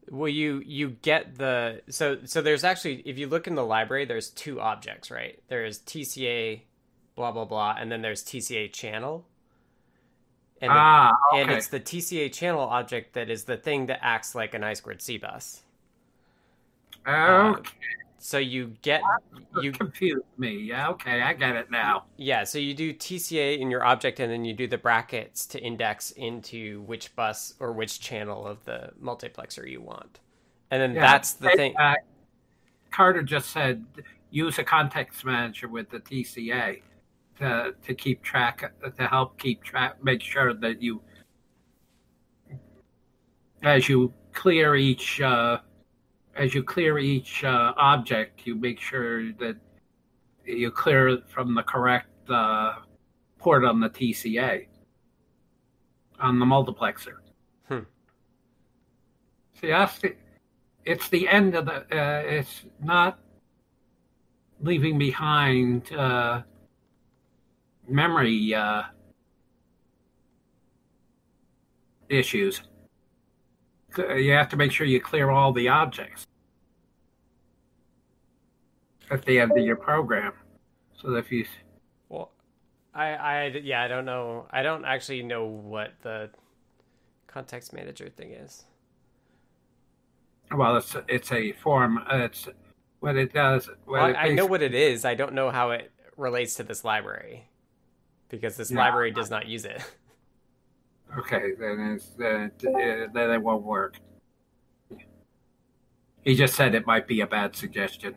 Speaker 1: Well, you you get the so so there's actually if you look in the library, there's two objects, right? There's TCA, blah blah blah, and then there's TCA channel. And
Speaker 11: ah,
Speaker 1: and
Speaker 11: okay.
Speaker 1: it's the TCA channel object that is the thing that acts like an I squared C bus.
Speaker 11: Okay.
Speaker 1: So you get you
Speaker 11: confused me. Yeah, okay, I get it now.
Speaker 1: yeah, so you do TCA in your object and then you do the brackets to index into which bus or which channel of the multiplexer you want. And then
Speaker 11: Yeah,
Speaker 1: that's the
Speaker 11: I-
Speaker 1: thing.
Speaker 11: uh, Carter just said use a context manager with the TCA to to keep track to help keep track, make sure that you as you clear each uh, as you clear each uh, object, you make sure that you clear it from the correct uh, port on the TCA on the multiplexer.
Speaker 1: Hmm.
Speaker 11: See, that's the, it's the end of the. Uh, it's not leaving behind uh, memory uh, issues. You have to make sure you clear all the objects at the end of your program. So if you
Speaker 1: Well, I, I, yeah, I don't know. I don't actually know what the context manager thing is.
Speaker 11: well, it's it's a form. uh, It's what it does. What
Speaker 1: Well,
Speaker 11: it
Speaker 1: I know what it is. I don't know how it relates to this library because this
Speaker 11: Yeah.
Speaker 1: library does not use it.
Speaker 11: Okay, then it's then it, uh, then it won't work. He just said it might be a bad suggestion.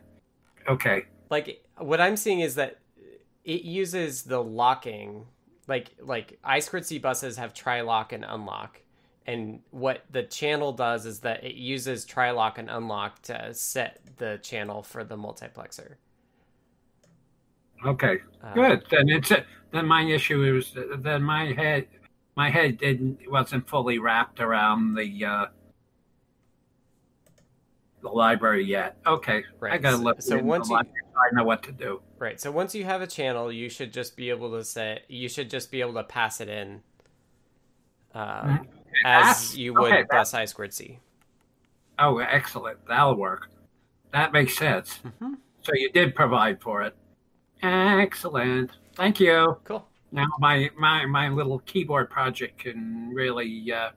Speaker 11: Okay.
Speaker 1: like what I'm seeing is that it uses the locking like like I squared C buses have try lock and unlock. And what the channel does is that it uses try lock and unlock to set the channel for the multiplexer.
Speaker 11: Okay.
Speaker 1: Uh,
Speaker 11: Good. Then it's then my issue is then my head my head didn't wasn't fully wrapped around the uh the library yet. Okay. I
Speaker 1: Right.
Speaker 11: gotta
Speaker 1: So-
Speaker 11: look.
Speaker 1: so once you-
Speaker 11: I know what to do.
Speaker 1: Right. So once you have a channel, you should just be able to set. You should just be able to pass it in, um, as
Speaker 11: Pass?
Speaker 1: you would
Speaker 11: Okay,
Speaker 1: bus I squared C.
Speaker 11: Oh, excellent. That'll work. That makes sense.
Speaker 1: Mhm.
Speaker 11: So you did provide for it. Excellent. Thank you.
Speaker 1: Cool.
Speaker 11: Now my my my little keyboard project can really uh,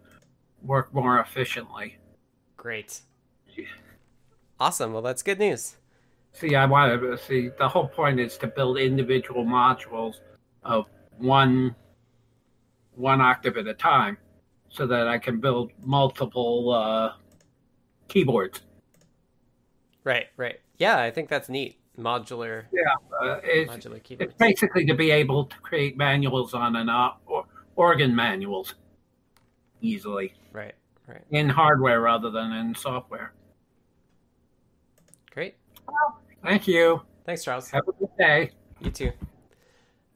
Speaker 11: work more efficiently.
Speaker 1: Great. Awesome. Well, that's good news.
Speaker 11: See, I want to see. The whole point is to build individual modules of one one octave at a time, so that I can build multiple uh, keyboards.
Speaker 1: Right. Right. Yeah, I think that's neat. Modular.
Speaker 11: Uh, it's,
Speaker 1: Modular
Speaker 11: it's basically to be able to create manuals on an op- or organ manuals easily
Speaker 1: Right. Right.
Speaker 11: in hardware rather than in software.
Speaker 1: Great.
Speaker 11: Well, Thank you.
Speaker 1: Thanks, Charles.
Speaker 11: Have a good day.
Speaker 1: You too.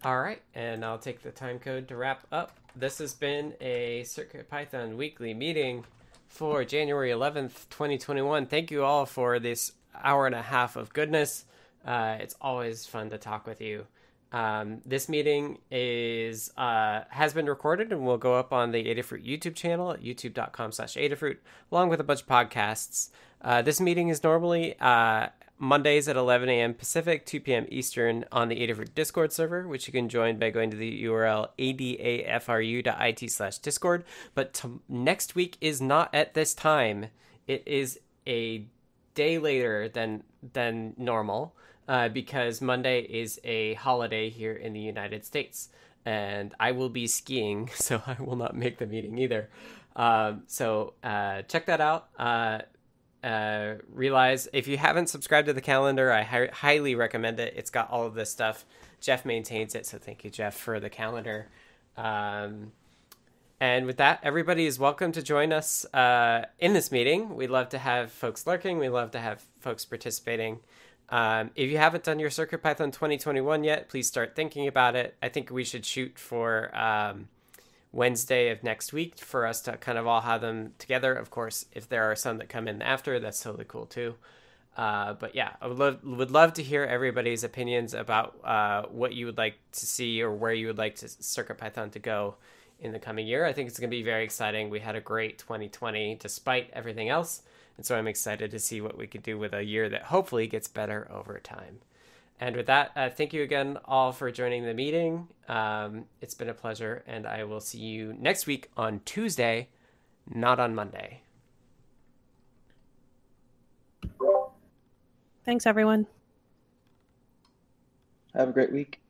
Speaker 1: All right, and I'll take the time code to wrap up. This has been a Circuit Python weekly meeting for January 11th, 2021. Thank you all for this hour and a half of goodness. Uh, it's always fun to talk with you. Um, this meeting is uh, has been recorded and will go up on the Adafruit YouTube channel at youtube.com slash Adafruit, along with a bunch of podcasts. Uh, this meeting is normally uh, Mondays at 11 a.m. Pacific, 2 p.m. Eastern on the Adafruit Discord server, which you can join by going to the URL adafru.it slash Discord. But to, next week is not at this time. It is a day later than than normal uh, because Monday is a holiday here in the United States, and I will be skiing, so I will not make the meeting either. Um, so uh, check that out. Uh, uh, realize if you haven't subscribed to the calendar, I hi- highly recommend it. It's got all of this stuff. Jeff maintains it, so thank you, Jeff, for the calendar. Um, and with that, everybody is welcome to join us uh, in this meeting. We love to have folks lurking. We love to have folks participating. Um, if you haven't done your CircuitPython 2021 yet, please start thinking about it. I think we should shoot for um, Wednesday of next week for us to kind of all have them together. Of course, if there are some that come in after, that's totally cool too. Uh, but yeah, I would love would love to hear everybody's opinions about uh, what you would like to see or where you would like to CircuitPython to go in the coming year. I think it's going to be very exciting. We had a great 2020 despite everything else, and so I'm excited to see what we could do with a year that hopefully gets better over time. And with that, uh, thank you again all for joining the meeting. Um, it's been a pleasure, and I will see you next week on Tuesday, not on Monday.
Speaker 2: Thanks, everyone.
Speaker 4: Have a great week.